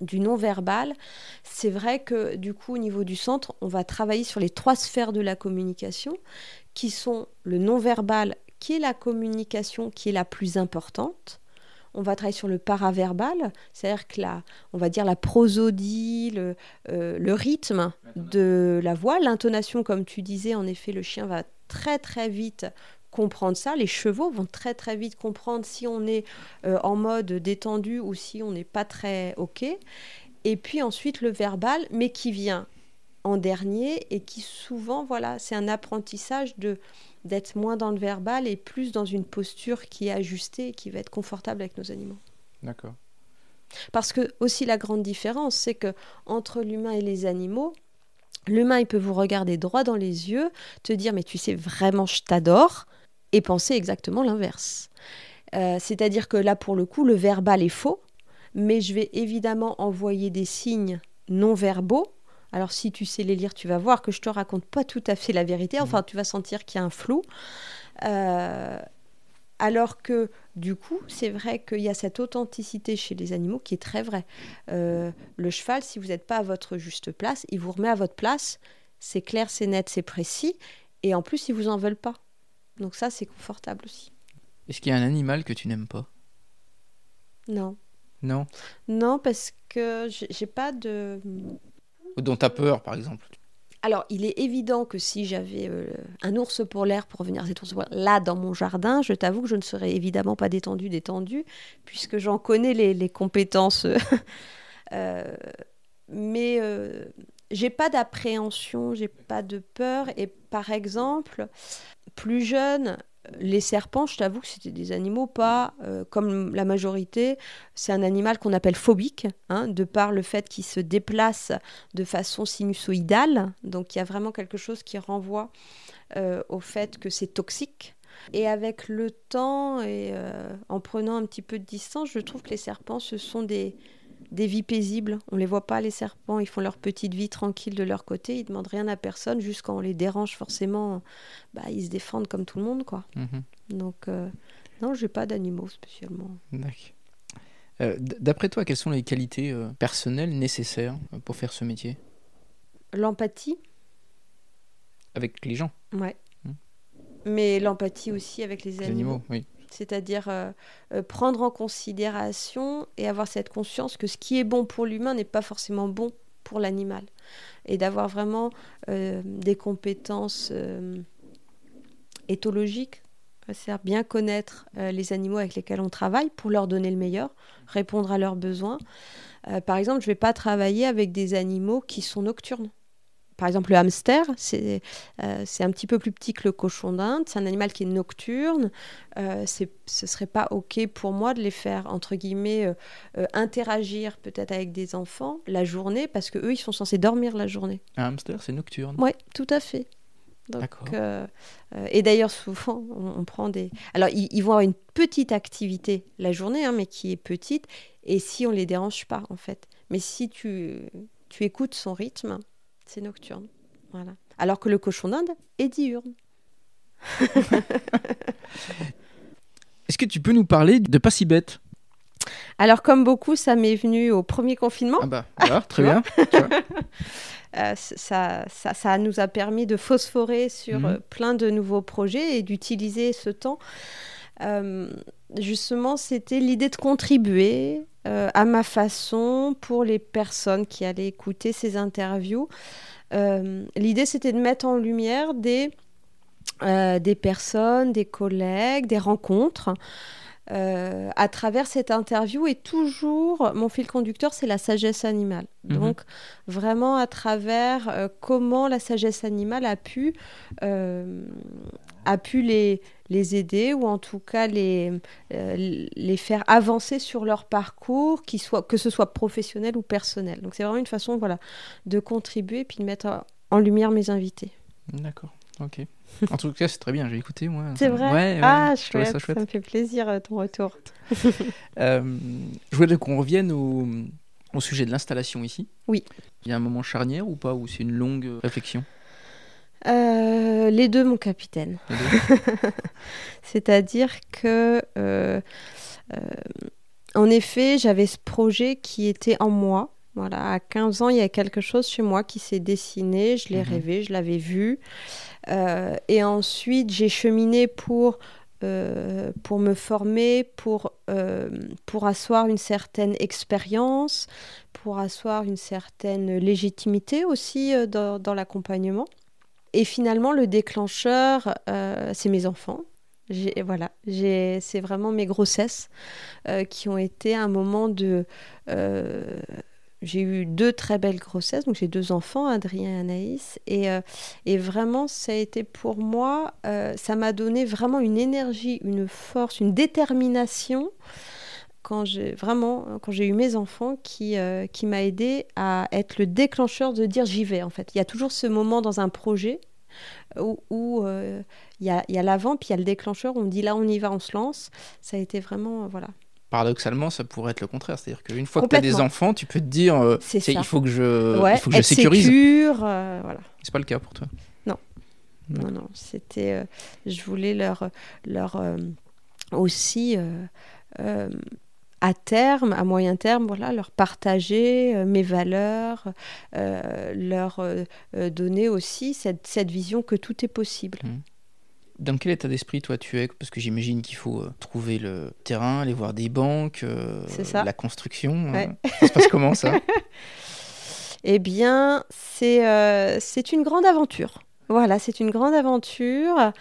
du non-verbal, c'est vrai que du coup, au niveau du centre, on va travailler sur les trois sphères de la communication, qui sont le non-verbal, qui est la communication qui est la plus importante. On va travailler sur le paraverbal, c'est-à-dire que la, on va dire la prosodie, le, euh, le rythme de la voix, l'intonation, comme tu disais, en effet, le chien va très très vite comprendre ça. Les chevaux vont très très vite comprendre si on est euh, en mode détendu ou si on n'est pas très OK. Et puis ensuite le verbal, mais qui vient en dernier et qui souvent, voilà, c'est un apprentissage de d'être moins dans le verbal et plus dans une posture qui est ajustée et qui va être confortable avec nos animaux. D'accord. Parce que aussi la grande différence, c'est que entre l'humain et les animaux, l'humain il peut vous regarder droit dans les yeux, te dire mais tu sais vraiment je t'adore, et penser exactement l'inverse. Euh, C'est-à-dire que là pour le coup le verbal est faux, mais je vais évidemment envoyer des signes non verbaux. Alors si tu sais les lire, tu vas voir que je te raconte pas tout à fait la vérité. Enfin, tu vas sentir qu'il y a un flou. Euh, alors que du coup, c'est vrai qu'il y a cette authenticité chez les animaux qui est très vraie. Euh, le cheval, si vous n'êtes pas à votre juste place, il vous remet à votre place. C'est clair, c'est net, c'est précis. Et en plus, ils vous en veulent pas. Donc ça, c'est confortable aussi. Est-ce qu'il y a un animal que tu n'aimes pas? Non. Non? Non, parce que j'ai pas de... Ou dont tu as peur, par exemple? Alors, il est évident que si j'avais euh, un ours polaire pour revenir à cet ours polaire là dans mon jardin, je t'avoue que je ne serais évidemment pas détendue, détendue, puisque j'en connais les, les compétences. Euh, mais euh, j'ai pas d'appréhension, j'ai pas de peur. Et par exemple, plus jeune, les serpents, je t'avoue que c'était des animaux pas euh, comme la majorité. C'est un animal qu'on appelle phobique, hein, de par le fait qu'il se déplace de façon sinusoïdale. Donc il y a vraiment quelque chose qui renvoie euh, au fait que c'est toxique. Et avec le temps et euh, en prenant un petit peu de distance, je trouve que les serpents, ce sont des, des vies paisibles. On les voit pas, les serpents, ils font leur petite vie tranquille de leur côté, ils demandent rien à personne, juste quand on les dérange, forcément, bah, ils se défendent comme tout le monde, quoi. Mhm. Donc, euh, non, j'ai pas d'animaux spécialement. D'accord. Euh, D'après toi, quelles sont les qualités euh, personnelles nécessaires euh, pour faire ce métier? L'empathie, Avec les gens, ouais. Hmm. Mais l'empathie aussi avec les les animaux. animaux, oui. C'est-à-dire euh, euh, prendre en considération et avoir cette conscience que ce qui est bon pour l'humain n'est pas forcément bon pour l'animal et d'avoir vraiment des compétences éthologiques, c'est-à-dire bien connaître les animaux avec lesquels on travaille pour leur donner le meilleur, répondre à leurs besoins. par exemple, je ne vais pas travailler avec des animaux qui sont nocturnes par exemple, le hamster, c'est euh, un petit peu plus petit que le cochon d'Inde. C'est un animal qui est nocturne. Euh, ce ne serait pas OK pour moi de les faire, entre guillemets, euh, interagir peut-être avec des enfants la journée, parce qu'eux, ils sont censés dormir la journée. Un hamster, c'est nocturne Oui, tout à fait. D'accord. et d'ailleurs, souvent, on, prend des... Alors, ils, vont avoir une petite activité la journée, hein, mais qui est petite, et si on les dérange pas, en fait. Mais si tu, tu écoutes son rythme, c'est nocturne. Voilà. Alors que le cochon d'Inde est diurne. Est-ce que tu peux nous parler de Pas si bête? Alors, comme beaucoup, ça m'est venu au premier confinement. Ah bah, voilà, très bien. Euh, ça, ça, ça, nous a permis de phosphorer sur mhm. euh, plein de nouveaux projets et d'utiliser ce temps. Euh, justement, c'était l'idée de contribuer euh, à ma façon pour les personnes qui allaient écouter ces interviews. Euh, l'idée, c'était de mettre en lumière des, euh, des personnes, des collègues, des rencontres. à travers cette interview et toujours mon fil conducteur c'est la sagesse animale mhm. donc vraiment à travers comment la sagesse animale a pu a pu les, les aider ou en tout cas les, euh, les faire avancer sur leur parcours, soit, que ce soit professionnel ou personnel. Donc c'est vraiment une façon voilà, de contribuer et puis de mettre en lumière mes invités. D'accord, ok. En tout cas, c'est très bien, j'ai écouté moi. C'est vrai? Ouais, Ah, chouette, ça, chouette. ça, me fait plaisir euh, ton retour. euh, je voudrais qu'on revienne au, au sujet de l'installation ici. Oui. Il y a un moment charnière ou pas, ou c'est une longue réflexion? Euh, les deux, mon capitaine. C'est-à-dire que, euh, euh, en effet, j'avais ce projet qui était en moi. Voilà, à 15 ans, il y a quelque chose chez moi qui s'est dessiné. Je l'ai mhm. rêvé, je l'avais vu. et ensuite, j'ai cheminé pour pour me former, pour, pour asseoir une certaine expérience, pour asseoir une certaine légitimité aussi dans, dans l'accompagnement. Et finalement, le déclencheur, euh, c'est mes enfants. Voilà, c'est vraiment mes grossesses euh, qui ont été un moment de. Euh, j'ai eu deux très belles grossesses, donc j'ai deux enfants, Adrien et Anaïs, et, vraiment ça a été pour moi, ça m'a donné vraiment une énergie, une force, une détermination quand j'ai vraiment quand j'ai eu mes enfants qui, qui m'a aidé à être le déclencheur de dire j'y vais en fait. Il y a toujours ce moment dans un projet où, euh, il y a, y a l'avant puis il y a le déclencheur, on dit là on y va, on se lance. Ça a été vraiment euh, voilà. Paradoxalement, ça pourrait être le contraire. C'est-à-dire qu'une fois que tu as des enfants, tu peux te dire il faut que je, il faut que je sécurise. voilà. C'est pas le cas pour toi? Non. Non, non. C'était, je voulais leur, leur aussi à terme, à moyen terme, voilà, leur partager euh, mes valeurs, euh, leur euh, donner aussi cette, cette, vision que tout est possible. Mmh. Dans quel état d'esprit toi tu es? Parce que j'imagine qu'il faut trouver le terrain, aller voir des banques, la construction. ça se passe comment ça? Eh bien, c'est c'est une grande aventure. Voilà, c'est une grande aventure.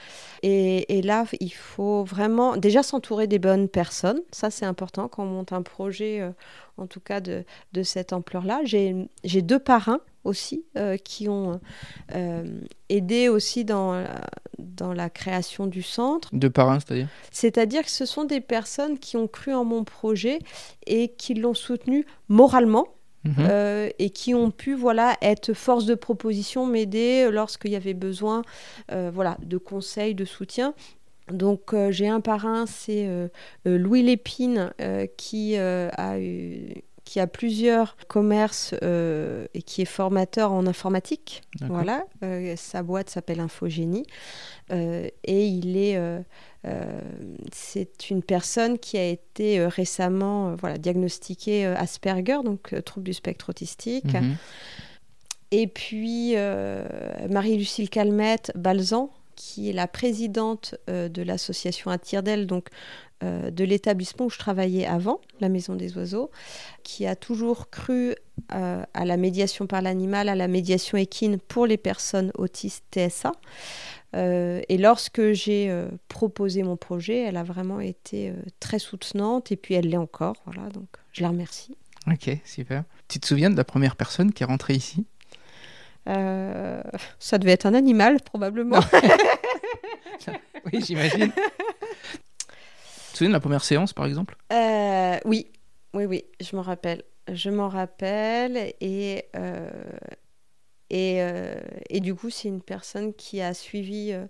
Et, là, il faut vraiment déjà s'entourer des bonnes personnes. Ça, c'est important quand on monte un projet, euh, en tout cas de, cette ampleur-là. J'ai deux parrains aussi euh, qui ont euh, aidé aussi dans, dans la création du centre. Deux parrains, c'est-à-dire? C'est-à-dire que ce sont des personnes qui ont cru en mon projet et qui l'ont soutenu moralement Mhm. Euh, et qui ont pu voilà être force de proposition, m'aider lorsqu'il y avait besoin euh, voilà de conseils, de soutien. Donc euh, j'ai un parrain, c'est Louis Lépine qui a qui a plusieurs commerces et qui est formateur en informatique. Voilà, sa boîte s'appelle Infogénie et il est euh, c'est une personne qui a été euh, récemment euh, voilà, diagnostiquée Asperger, donc trouble du spectre autistique. Mhm. Et puis Marie-Lucille Calmette, Balzan, qui est la présidente de l'association Atirdel, donc de l'établissement où je travaillais avant, la Maison des Oiseaux, qui a toujours cru à la médiation par l'animal, à la médiation équine pour les personnes autistes TSA. Euh, et lorsque j'ai euh, proposé mon projet, elle a vraiment été euh, très soutenante et puis elle l'est encore. Voilà, donc je la remercie. Ok, super. Tu te souviens de la première personne qui est rentrée ici? Ça devait être un animal, probablement. oui, j'imagine. Te souviens de la première séance, par exemple? Oui, oui, oui, je m'en rappelle. Je m'en rappelle et et, euh, et, du coup, c'est une personne qui a suivi euh,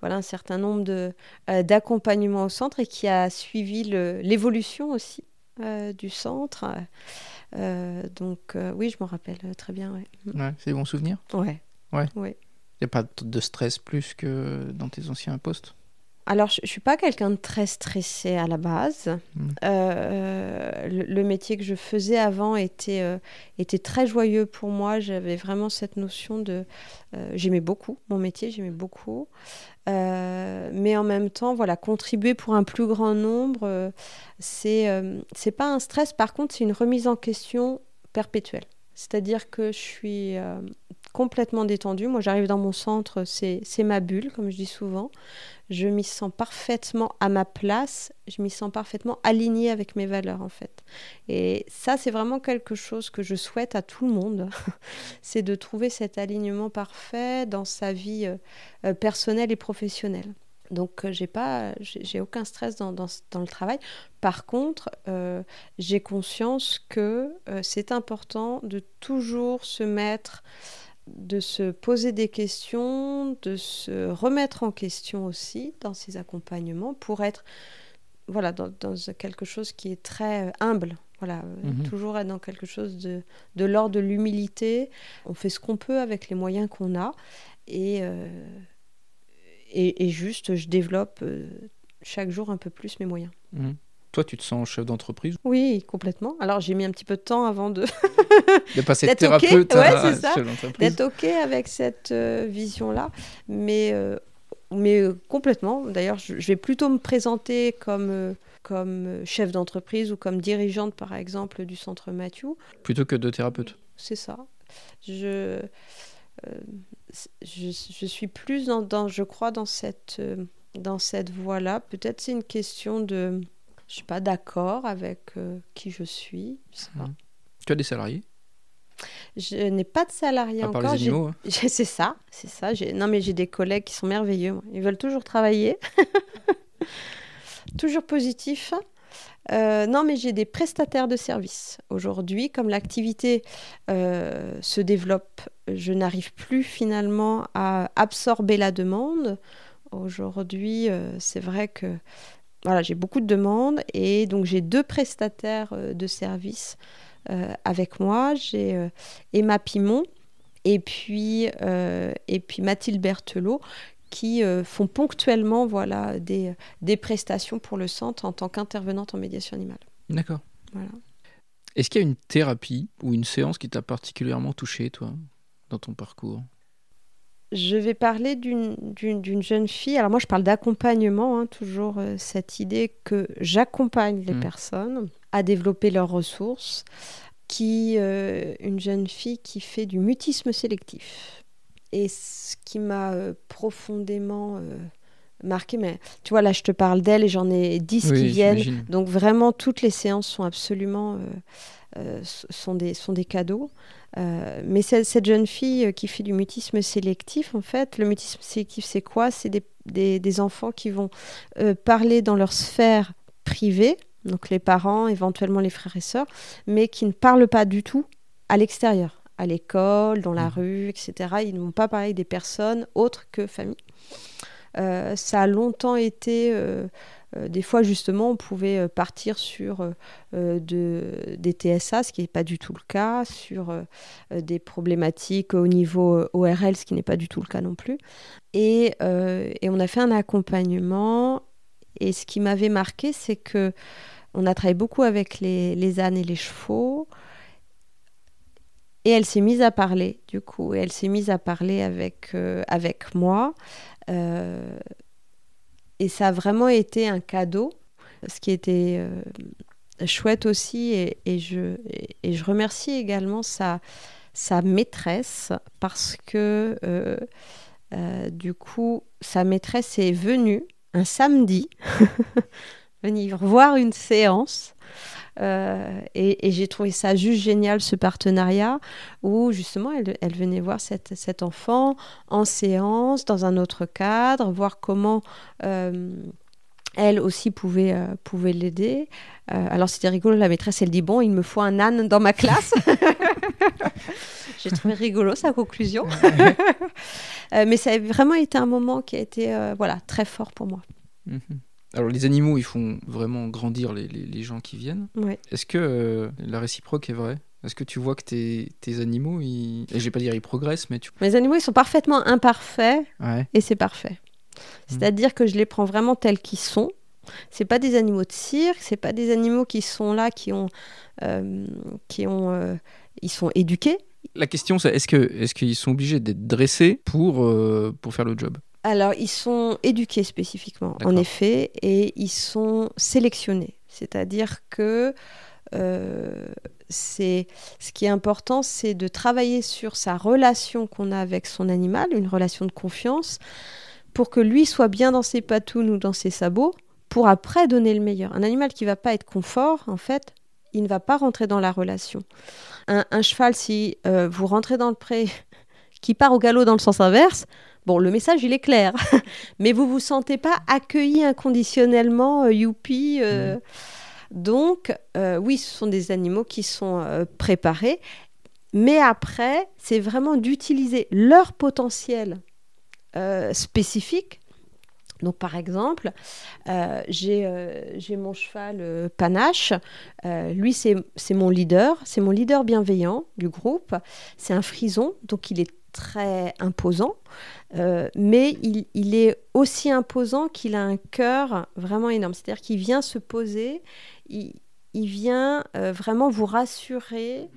voilà, un certain nombre de, euh, d'accompagnements au centre et qui a suivi l'évolution aussi du centre. donc oui, je m'en rappelle très bien. Ouais. ouais c'est des bons souvenirs? Ouais. Ouais. ouais. Il n'y a pas de stress plus que dans tes anciens postes? Alors, je ne suis pas quelqu'un de très stressé à la base. Hmm. Euh, le, métier que je faisais avant était, euh, était très joyeux pour moi. J'avais vraiment cette notion de... Euh, j'aimais beaucoup mon métier, j'aimais beaucoup. mais en même temps, voilà, contribuer pour un plus grand nombre, c'est c'est pas un stress. Par contre, c'est une remise en question perpétuelle. C'est-à-dire que je suis complètement détendue. Moi, j'arrive dans mon centre, c'est ma bulle, comme je dis souvent je m'y sens parfaitement à ma place, je m'y sens parfaitement alignée avec mes valeurs en fait. Et ça, c'est vraiment quelque chose que je souhaite à tout le monde, c'est de trouver cet alignement parfait dans sa vie euh, euh, personnelle et professionnelle. Donc euh, j'ai pas, j'ai aucun stress dans, dans, le travail. Par contre, j'ai conscience que c'est important de toujours se mettre de se poser des questions, de se remettre en question aussi dans ses accompagnements pour être voilà, dans, quelque chose qui est très euh, humble. Voilà, euh, mhm. toujours être dans quelque chose de, de l'ordre de l'humilité. On fait ce qu'on peut avec les moyens qu'on a. Et, euh, et, juste, je développe chaque jour un peu plus mes moyens. Mhm. Toi, tu te sens chef d'entreprise? Oui, complètement. Alors, j'ai mis un petit peu de temps avant de, de passer de thérapeute à chef d'entreprise. D'être OK avec cette euh, vision-là. Mais, euh, mais euh, complètement. D'ailleurs, je, vais plutôt me présenter comme, comme chef d'entreprise ou comme dirigeante, par exemple, du centre Mathieu. Plutôt que de thérapeute. C'est ça. Je, je, je, suis plus dans, dans, je crois, dans cette, dans cette voie-là. Peut-être c'est une question de je suis pas d'accord avec euh, qui je suis. Mhm. Tu as des salariés? Je n'ai pas de salariés à encore. Part les animaux, hein. C'est ça, c'est ça. Non, mais j'ai des collègues qui sont merveilleux. Ils veulent toujours travailler, toujours positifs. Euh, non, mais j'ai des prestataires de services. Aujourd'hui, comme l'activité euh, se développe, je n'arrive plus finalement à absorber la demande. Aujourd'hui, c'est vrai que voilà, j'ai beaucoup de demandes et donc j'ai deux prestataires euh, de services euh, avec moi. J'ai euh, Emma Pimon et puis, et puis Mathilde Berthelot qui font ponctuellement voilà, des, des prestations pour le centre en tant qu'intervenante en médiation animale. D'accord. Voilà. Est-ce qu'il y a une thérapie ou une séance qui t'a particulièrement touché, toi, dans ton parcours? Je vais parler d'une jeune fille. Alors moi, je parle d'accompagnement, hein, toujours euh, cette idée que j'accompagne les mmh. personnes à développer leurs ressources, qui euh, une jeune fille qui fait du mutisme sélectif. Et ce qui m'a euh, profondément marqué, mais tu vois, là, je te parle d'elle et j'en ai dix qui viennent. Donc vraiment, toutes les séances sont absolument... sont, des, sont des cadeaux. Euh, mais cette, jeune fille euh, qui fait du mutisme sélectif, en fait, le mutisme sélectif, c'est quoi? C'est des, des, enfants qui vont euh, parler dans leur sphère privée, donc les parents, éventuellement les frères et sœurs, mais qui ne parlent pas du tout à l'extérieur, à l'école, dans la mmh. rue, etc. Ils ne vont pas parler des personnes autres que famille. ça a longtemps été euh, des fois, justement, on pouvait euh, partir sur euh, de, des TSA, ce qui n'est pas du tout le cas, sur des problématiques au niveau ORL, ce qui n'est pas du tout le cas non plus. Et, on a fait un accompagnement. Et ce qui m'avait marqué, c'est que on a travaillé beaucoup avec les, les ânes et les chevaux. Et elle s'est mise à parler, du coup. Et elle s'est mise à parler avec, avec moi. Et ça a vraiment été un cadeau. Ce qui était chouette aussi, et, je, et, je remercie également sa, sa maîtresse parce que euh, du coup, sa maîtresse est venue un samedi venir voir une séance. Euh, et, j'ai trouvé ça juste génial, ce partenariat, où justement elle, venait voir cet enfant en séance, dans un autre cadre, voir comment euh, elle aussi pouvait, pouvait l'aider. alors c'était rigolo, la maîtresse, elle dit, bon, il me faut un âne dans ma classe. J'ai trouvé rigolo sa conclusion. Euh, mais ça a vraiment été un moment qui a été euh, voilà, très fort pour moi. Mhm. Alors les animaux, ils font vraiment grandir les, les, gens qui viennent. Est-ce que euh, la réciproque est vraie? Est-ce que tu vois que tes, tes animaux, ils... et je vais pas dire ils progressent, mais tu... Mes animaux, ils sont parfaitement imparfaits et c'est parfait. Mhm. C'est-à-dire que je les prends vraiment tels qu'ils sont. C'est pas des animaux de cirque, c'est pas des animaux qui sont là, qui ont, qui ont, ils sont éduqués. La question, c'est est-ce qu'ils est qu'ils sont obligés d'être dressés pour, euh, pour faire le job? Alors, ils sont éduqués spécifiquement, en effet, et ils sont sélectionnés. C'est-à-dire que euh, c'est ce qui est important, c'est de travailler sur sa relation qu'on a avec son animal, une relation de confiance, pour que lui soit bien dans ses patounes ou dans ses sabots, pour après donner le meilleur. Un animal qui va pas être confort, en fait, il ne va pas rentrer dans la relation un, cheval, si euh, vous rentrez dans le pré, qui part au galop dans le sens inverse, bon, le message, il est clair. Mais vous vous sentez pas accueilli inconditionnellement, euh, youpi. Euh. Mmh. Donc, oui, ce sont des animaux qui sont préparés. Mais après, c'est vraiment d'utiliser leur potentiel spécifique donc par exemple, euh, euh, j'ai mon cheval euh, Panache, lui c'est mon leader, c'est mon leader bienveillant du groupe, c'est un frison, donc il est très imposant, mais il, est aussi imposant qu'il a un cœur vraiment énorme, c'est-à-dire qu'il vient se poser, il, vient vraiment vous rassurer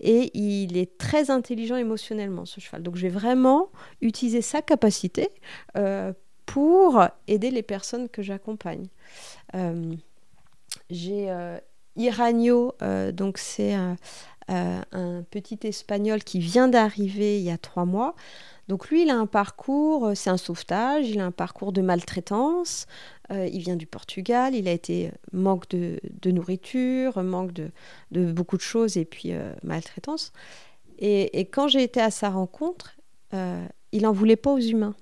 et il est très intelligent émotionnellement, ce cheval. Donc je vais vraiment utiliser sa capacité pour aider les personnes que j'accompagne. Euh, j'ai euh, Iranio, euh, donc c'est un, petit espagnol qui vient d'arriver il y a trois mois. Donc lui, il a un parcours, c'est un sauvetage, il a un parcours de maltraitance, il vient du Portugal, il a été manque de, nourriture, manque de, beaucoup de choses et puis maltraitance. Et, quand j'ai été à sa rencontre, il n'en voulait pas aux humains.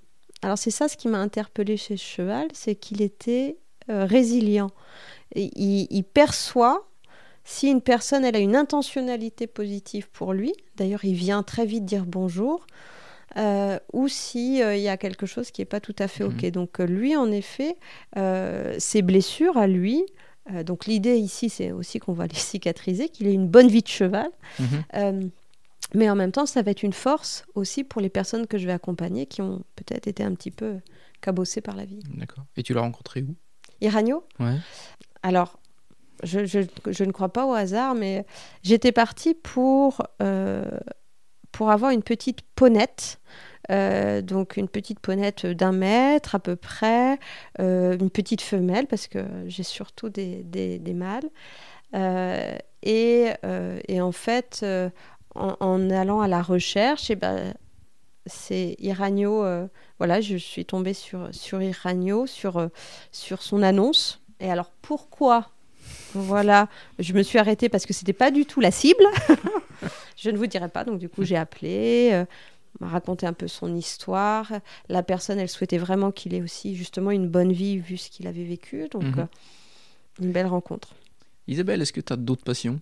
Alors c'est ça ce qui m'a interpellé chez ce cheval, c'est qu'il était euh, résilient. il, perçoit si une personne elle a une intentionnalité positive pour lui, d'ailleurs il vient très vite dire bonjour, euh, ou s'il euh, il y a quelque chose qui n'est pas tout à fait OK. Mhm. Donc lui, en effet, ses blessures à lui, donc l'idée ici, c'est aussi qu'on va les cicatriser, qu'il ait une bonne vie de cheval. Mhm. Mais en même temps, ça va être une force aussi pour les personnes que je vais accompagner qui ont peut-être été un petit peu cabossées par la vie. D'accord. Et tu l'as rencontré où? Iranio? Ouais. Alors, je, ne crois pas au hasard, mais j'étais partie pour, euh, pour avoir une petite ponette. Euh, donc une petite ponette d'un mètre à peu près, euh, une petite femelle parce que j'ai surtout des, des, mâles. Et, et, en fait, en, allant à la recherche, et eh ben, c'est Iranio. Voilà, je suis tombée sur, sur Iranio, sur, sur son annonce. Et alors, pourquoi Voilà, je me suis arrêtée parce que c'était pas du tout la cible. je ne vous dirai pas. Donc, du coup, j'ai appelé. Euh, m'a raconté un peu son histoire. La personne, elle souhaitait vraiment qu'il ait aussi justement une bonne vie vu ce qu'il avait vécu. Donc, mhm. une belle rencontre. Isabelle, est-ce que tu as d'autres passions?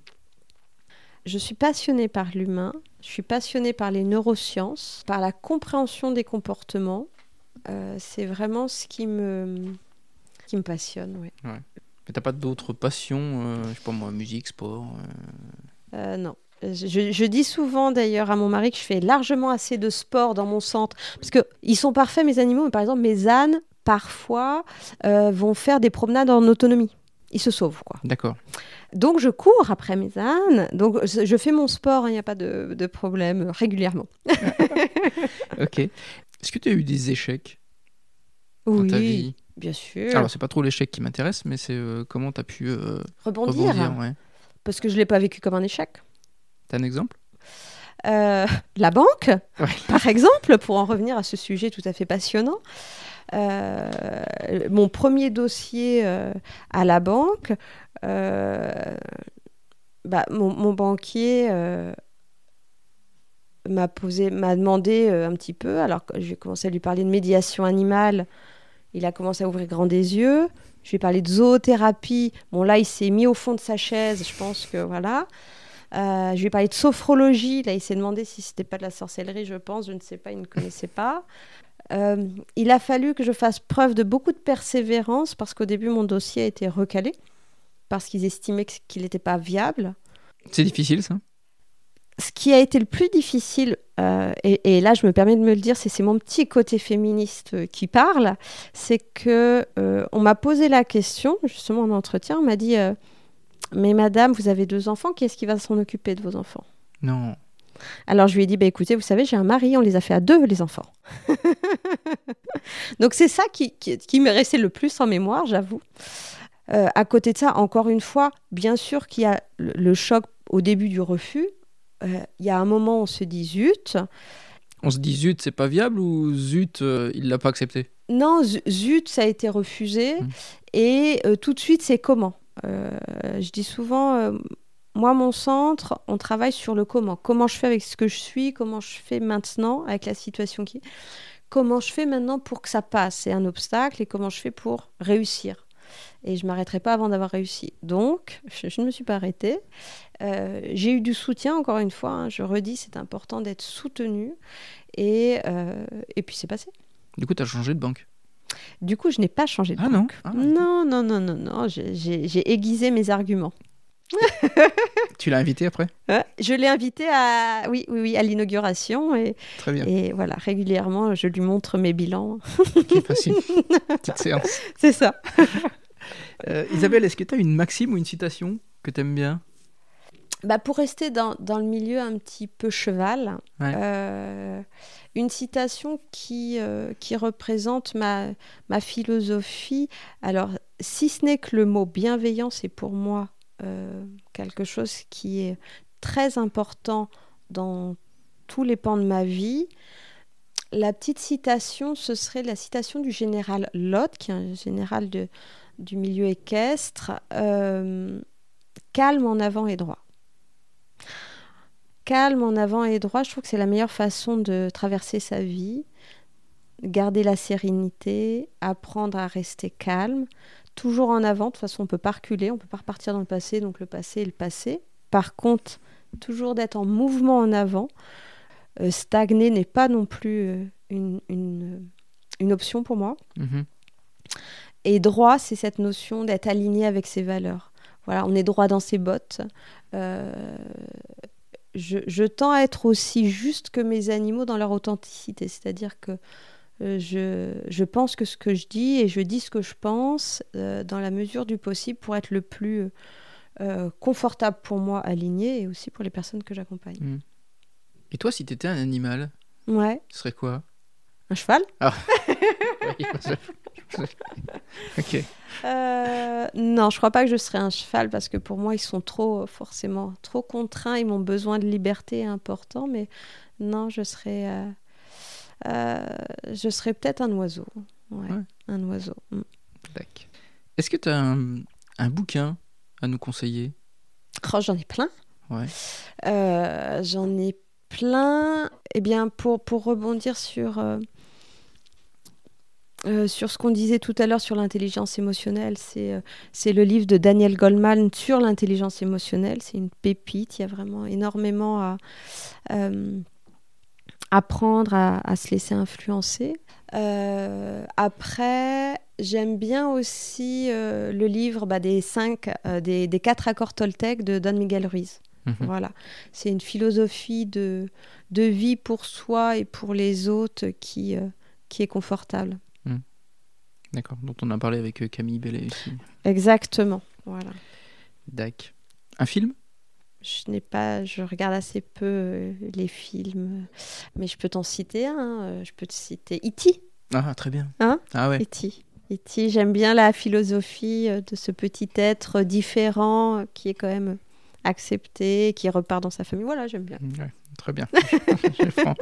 Je suis passionnée par l'humain, je suis passionnée par les neurosciences, par la compréhension des comportements. Euh, c'est vraiment ce qui me, qui me passionne. Ouais. ouais. Mais t'as pas d'autres passions, euh, je sais pas moi, musique, sport euh? Non. Je, je, dis souvent d'ailleurs à mon mari que je fais largement assez de sport dans mon centre. Parce qu'ils sont parfaits, mes animaux, mais par exemple, mes ânes, parfois, vont faire des promenades en autonomie. Ils se sauvent, quoi. D'accord. Donc je cours après mes ânes. Donc je fais mon sport, il n'y a pas de, problème régulièrement. ok. Est-ce que tu as eu des échecs? Dans ta Oui, vie? Bien sûr. Alors, c'est pas trop l'échec qui m'intéresse, mais c'est euh, comment tu as pu euh, Rebondir, rebondir. Ouais. parce que je ne l'ai pas vécu comme un échec. T'as un exemple? Euh, la banque, Ouais. par exemple, pour en revenir à ce sujet tout à fait passionnant. Mon premier dossier à la banque, bah, mon, mon banquier m'a posé, m'a demandé un petit peu. Alors que j'ai commencé à lui parler de médiation animale, il a commencé à ouvrir grand des yeux. Je lui ai parlé de zoothérapie. Bon là, il s'est mis au fond de sa chaise. Je pense que voilà. Euh, je lui ai parlé de sophrologie. Là, il s'est demandé si c'était pas de la sorcellerie, je pense. Je ne sais pas, il ne connaissait pas. Euh, il a fallu que je fasse preuve de beaucoup de persévérance parce qu'au début, mon dossier a été recalé parce qu'ils estimaient qu'il n'était pas viable. C'est difficile, ça? Ce qui a été le plus difficile, euh, et, et là je me permets de me le dire, c'est mon petit côté féministe euh, qui parle, c'est que euh, on m'a posé la question, justement en entretien, on m'a dit, euh, mais madame, vous avez deux enfants, qui est-ce qui va s'en occuper de vos enfants? Non. Alors je lui ai dit, bah, écoutez, vous savez, j'ai un mari, on les a fait à deux, les enfants. Donc c'est ça qui, qui, qui m'est resté le plus en mémoire, j'avoue. Euh, à côté de ça, encore une fois, bien sûr qu'il y a le, le choc au début du refus. Euh, Il y a un moment où on se dit zut. On se dit zut, c'est pas viable ou zut, euh, il l'a pas accepté? Non, zu- zut, ça a été refusé. Mm. Et euh, tout de suite, c'est comment? Euh, Je dis souvent, euh, moi, mon centre, on travaille sur le comment. Comment je fais avec ce que je suis, comment je fais maintenant avec la situation qui est? Comment je fais maintenant pour que ça passe? C'est un obstacle et comment je fais pour réussir? Et je m'arrêterai pas avant d'avoir réussi. Donc, je, je ne me suis pas arrêtée. Euh, j'ai eu du soutien, encore une fois. hein. je redis, c'est important d'être soutenu. Et, euh, et puis, c'est passé. Du coup, t'as changé de banque? Du coup, je n'ai pas changé de Ah non banque. Ah, Non, non, non, non, non. J'ai- aiguisé mes arguments. Tu l'as invité après? Ouais, Je l'ai invité à, oui, oui, oui, à l'inauguration et, Très bien. et voilà, régulièrement, je lui montre mes bilans. Ok, facile. Petite séance. C'est ça. Euh, Isabelle, est-ce que tu as une maxime ou une citation que tu aimes bien? Bah, pour rester dans, dans le milieu un petit peu cheval, Ouais. euh, une citation qui, euh, qui représente ma, ma philosophie. Alors, si ce n'est que le mot bienveillant, c'est pour moi euh, quelque chose qui est très important dans tous les pans de ma vie. La petite citation, ce serait la citation du général Lott, qui est un général de, du milieu équestre. calme en avant et droit. Calme en avant et droit, je trouve que c'est la meilleure façon de traverser sa vie. Garder la sérénité, apprendre à rester calme, toujours en avant. De toute façon, on ne peut pas reculer, on ne peut pas repartir dans le passé, donc le passé est le passé. Par contre, toujours d'être en mouvement en avant. Euh, stagner n'est pas non plus euh, une, une, une option pour moi. Mhm. Et droit, c'est cette notion d'être aligné avec ses valeurs. Voilà, on est droit dans ses bottes. Euh, je, je tends à être aussi juste que mes animaux dans leur authenticité, c'est-à-dire que euh, je, je pense que ce que je dis et je dis ce que je pense euh, dans la mesure du possible pour être le plus euh, confortable pour moi, aligné et aussi pour les personnes que j'accompagne. Et toi, si tu étais un animal, Ouais, ce serait quoi? Un cheval? Oui, Ok. Euh, non, je crois pas que je serais un cheval parce que pour moi, ils sont trop, forcément, trop contraints. Ils m'ont besoin de liberté important, mais non, je serais, euh, euh, je serais peut-être un oiseau. Ouais, Ouais. un oiseau. Mm. Est-ce que tu as un, un bouquin à nous conseiller? Oh, j'en ai plein. Ouais. Euh, j'en ai plein. Eh bien, pour, pour rebondir sur, euh, sur ce qu'on disait tout à l'heure sur l'intelligence émotionnelle, c'est euh, c'est le livre de Daniel Goldman sur l'intelligence émotionnelle. C'est une pépite. Il y a vraiment énormément à euh, apprendre à, à se laisser influencer. Après, j'aime bien aussi le livre bah, des cinq, des, des quatre accords Toltec de Don Miguel Ruiz. Mhm. Voilà, c'est une philosophie de, de vie pour soi et pour les autres qui, qui est confortable. D'accord, dont on a parlé avec euh, Camille Bellet aussi. Exactement. Voilà. Dac. Un film? Je n'ai pas, je regarde assez peu euh, les films, mais je peux t'en citer un. euh, Je peux te citer E.T. Ah, très bien. Hein? Ah ouais. E.T. E.T., j'aime bien la philosophie de ce petit être différent qui est quand même accepté, qui repart dans sa famille. Voilà, j'aime bien. Ouais, très bien.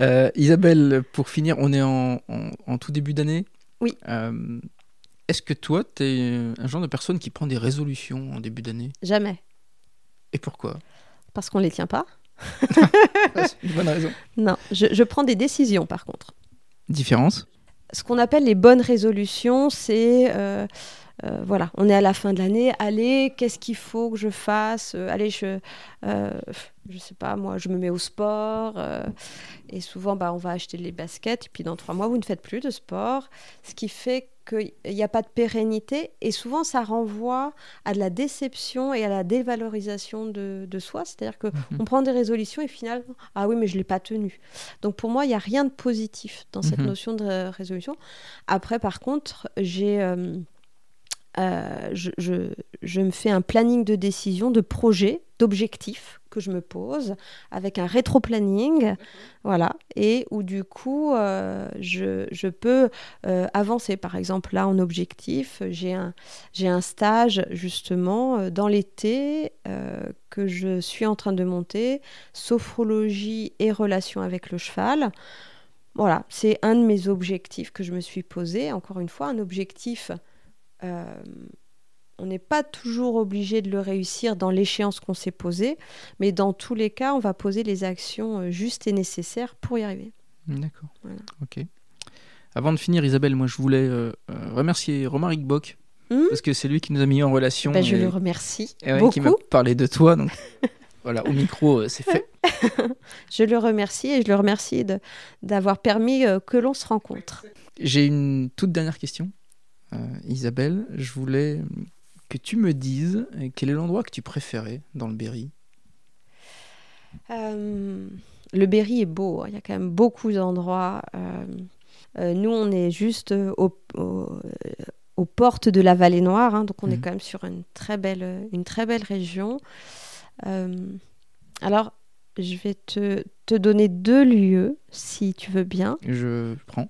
Euh, Isabelle, pour finir, on est en, en- en tout début d'année? Oui. Euh, Est-ce que toi, tu es un genre de personne qui prend des résolutions en début d'année? Jamais. Et pourquoi? Parce qu'on ne les tient pas. C'est une bonne raison. Non, je, je prends des décisions par contre. Différence? Ce qu'on appelle les bonnes résolutions, c'est... euh, euh, voilà, on est à la fin de l'année. Allez, qu'est-ce qu'il faut que je fasse? Euh, Allez, je, euh, je sais pas, moi, je me mets au sport. euh, et souvent, bah, on va acheter les baskets. Et puis, dans trois mois, vous ne faites plus de sport. Ce qui fait qu'il n'y a pas de pérennité. Et souvent, ça renvoie à de la déception et à la dévalorisation de, de soi. C'est-à-dire que Mhm. on prend des résolutions et finalement, ah oui, mais je ne l'ai pas tenu. Donc, pour moi, il n'y a rien de positif dans cette Mhm. notion de résolution. Après, par contre, j'ai. euh, euh, je, me fais un planning de décision, de projet, d'objectifs que je me pose avec un rétro-planning, voilà, et où du coup euh, je, peux euh, avancer. Par exemple, là en objectif, j'ai un, un stage justement dans l'été que je suis en train de monter, sophrologie et relation avec le cheval. Voilà, c'est un de mes objectifs que je me suis posé. Encore une fois, un objectif euh, on n'est pas toujours obligé de le réussir dans l'échéance qu'on s'est posée, mais dans tous les cas, on va poser les actions euh, justes et nécessaires pour y arriver. D'accord. Voilà. Ok. Avant de finir, Isabelle, moi je voulais euh, remercier Romaric Bock Hmm parce que c'est lui qui nous a mis en relation. Ben, je le remercie et ouais, qui m'a beaucoup. parlé de toi. Donc voilà, au micro, euh, c'est fait. Je le remercie et je le remercie d'avoir permis euh, que l'on se rencontre. J'ai une toute dernière question. Euh, Isabelle, je voulais que tu me dises euh, quel est l'endroit que tu préférais dans le Berry? Euh, le Berry est beau, hein. il y a quand même beaucoup d'endroits. euh, euh, nous, on est juste au- au- aux portes de la Vallée Noire, hein, donc on est Mhm. quand même sur une très belle, une très belle région. Alors, je vais te, te donner deux lieux, si tu veux bien. Je prends.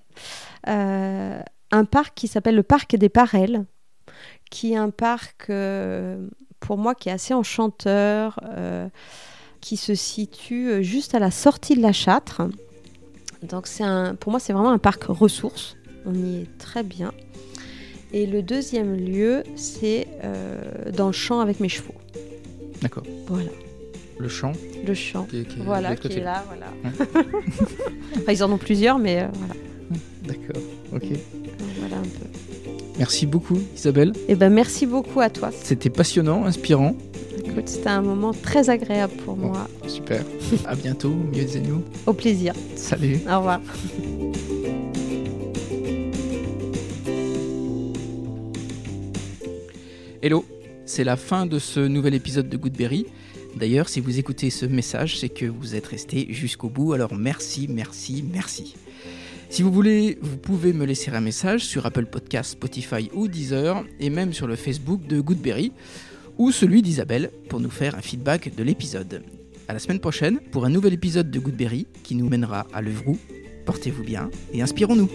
Un parc qui s'appelle le parc des Parelles, qui est un parc, euh, pour moi, qui est assez enchanteur, euh, qui se situe euh, juste à la sortie de la Châtre. Donc, c'est un, pour moi, c'est vraiment un parc ressource. On y est très bien. Et le deuxième lieu, c'est euh, dans le champ avec mes chevaux. D'accord. Voilà, Le champ le champ. qui est, qui est de Voilà, qui est là, voilà. Enfin, ils en ont plusieurs, mais voilà. D'accord. Ok. Voilà un peu. Merci beaucoup, Isabelle. Et ben, merci beaucoup à toi. C'était passionnant, inspirant. Écoute, c'était un moment très agréable pour Bon. moi. Super. à bientôt, mieux agneaux. Au plaisir. Salut. Au revoir. Hello, c'est la fin de ce nouvel épisode de Goodberry. D'ailleurs, si vous écoutez ce message, c'est que vous êtes resté jusqu'au bout, alors merci, merci, merci. Si vous voulez, vous pouvez me laisser un message sur Apple Podcasts, Spotify ou Deezer, et même sur le Facebook de Goodberry, ou celui d'Isabelle, pour nous faire un feedback de l'épisode. À la semaine prochaine pour un nouvel épisode de Goodberry qui nous mènera à Levroux. Portez-vous bien et inspirons-nous.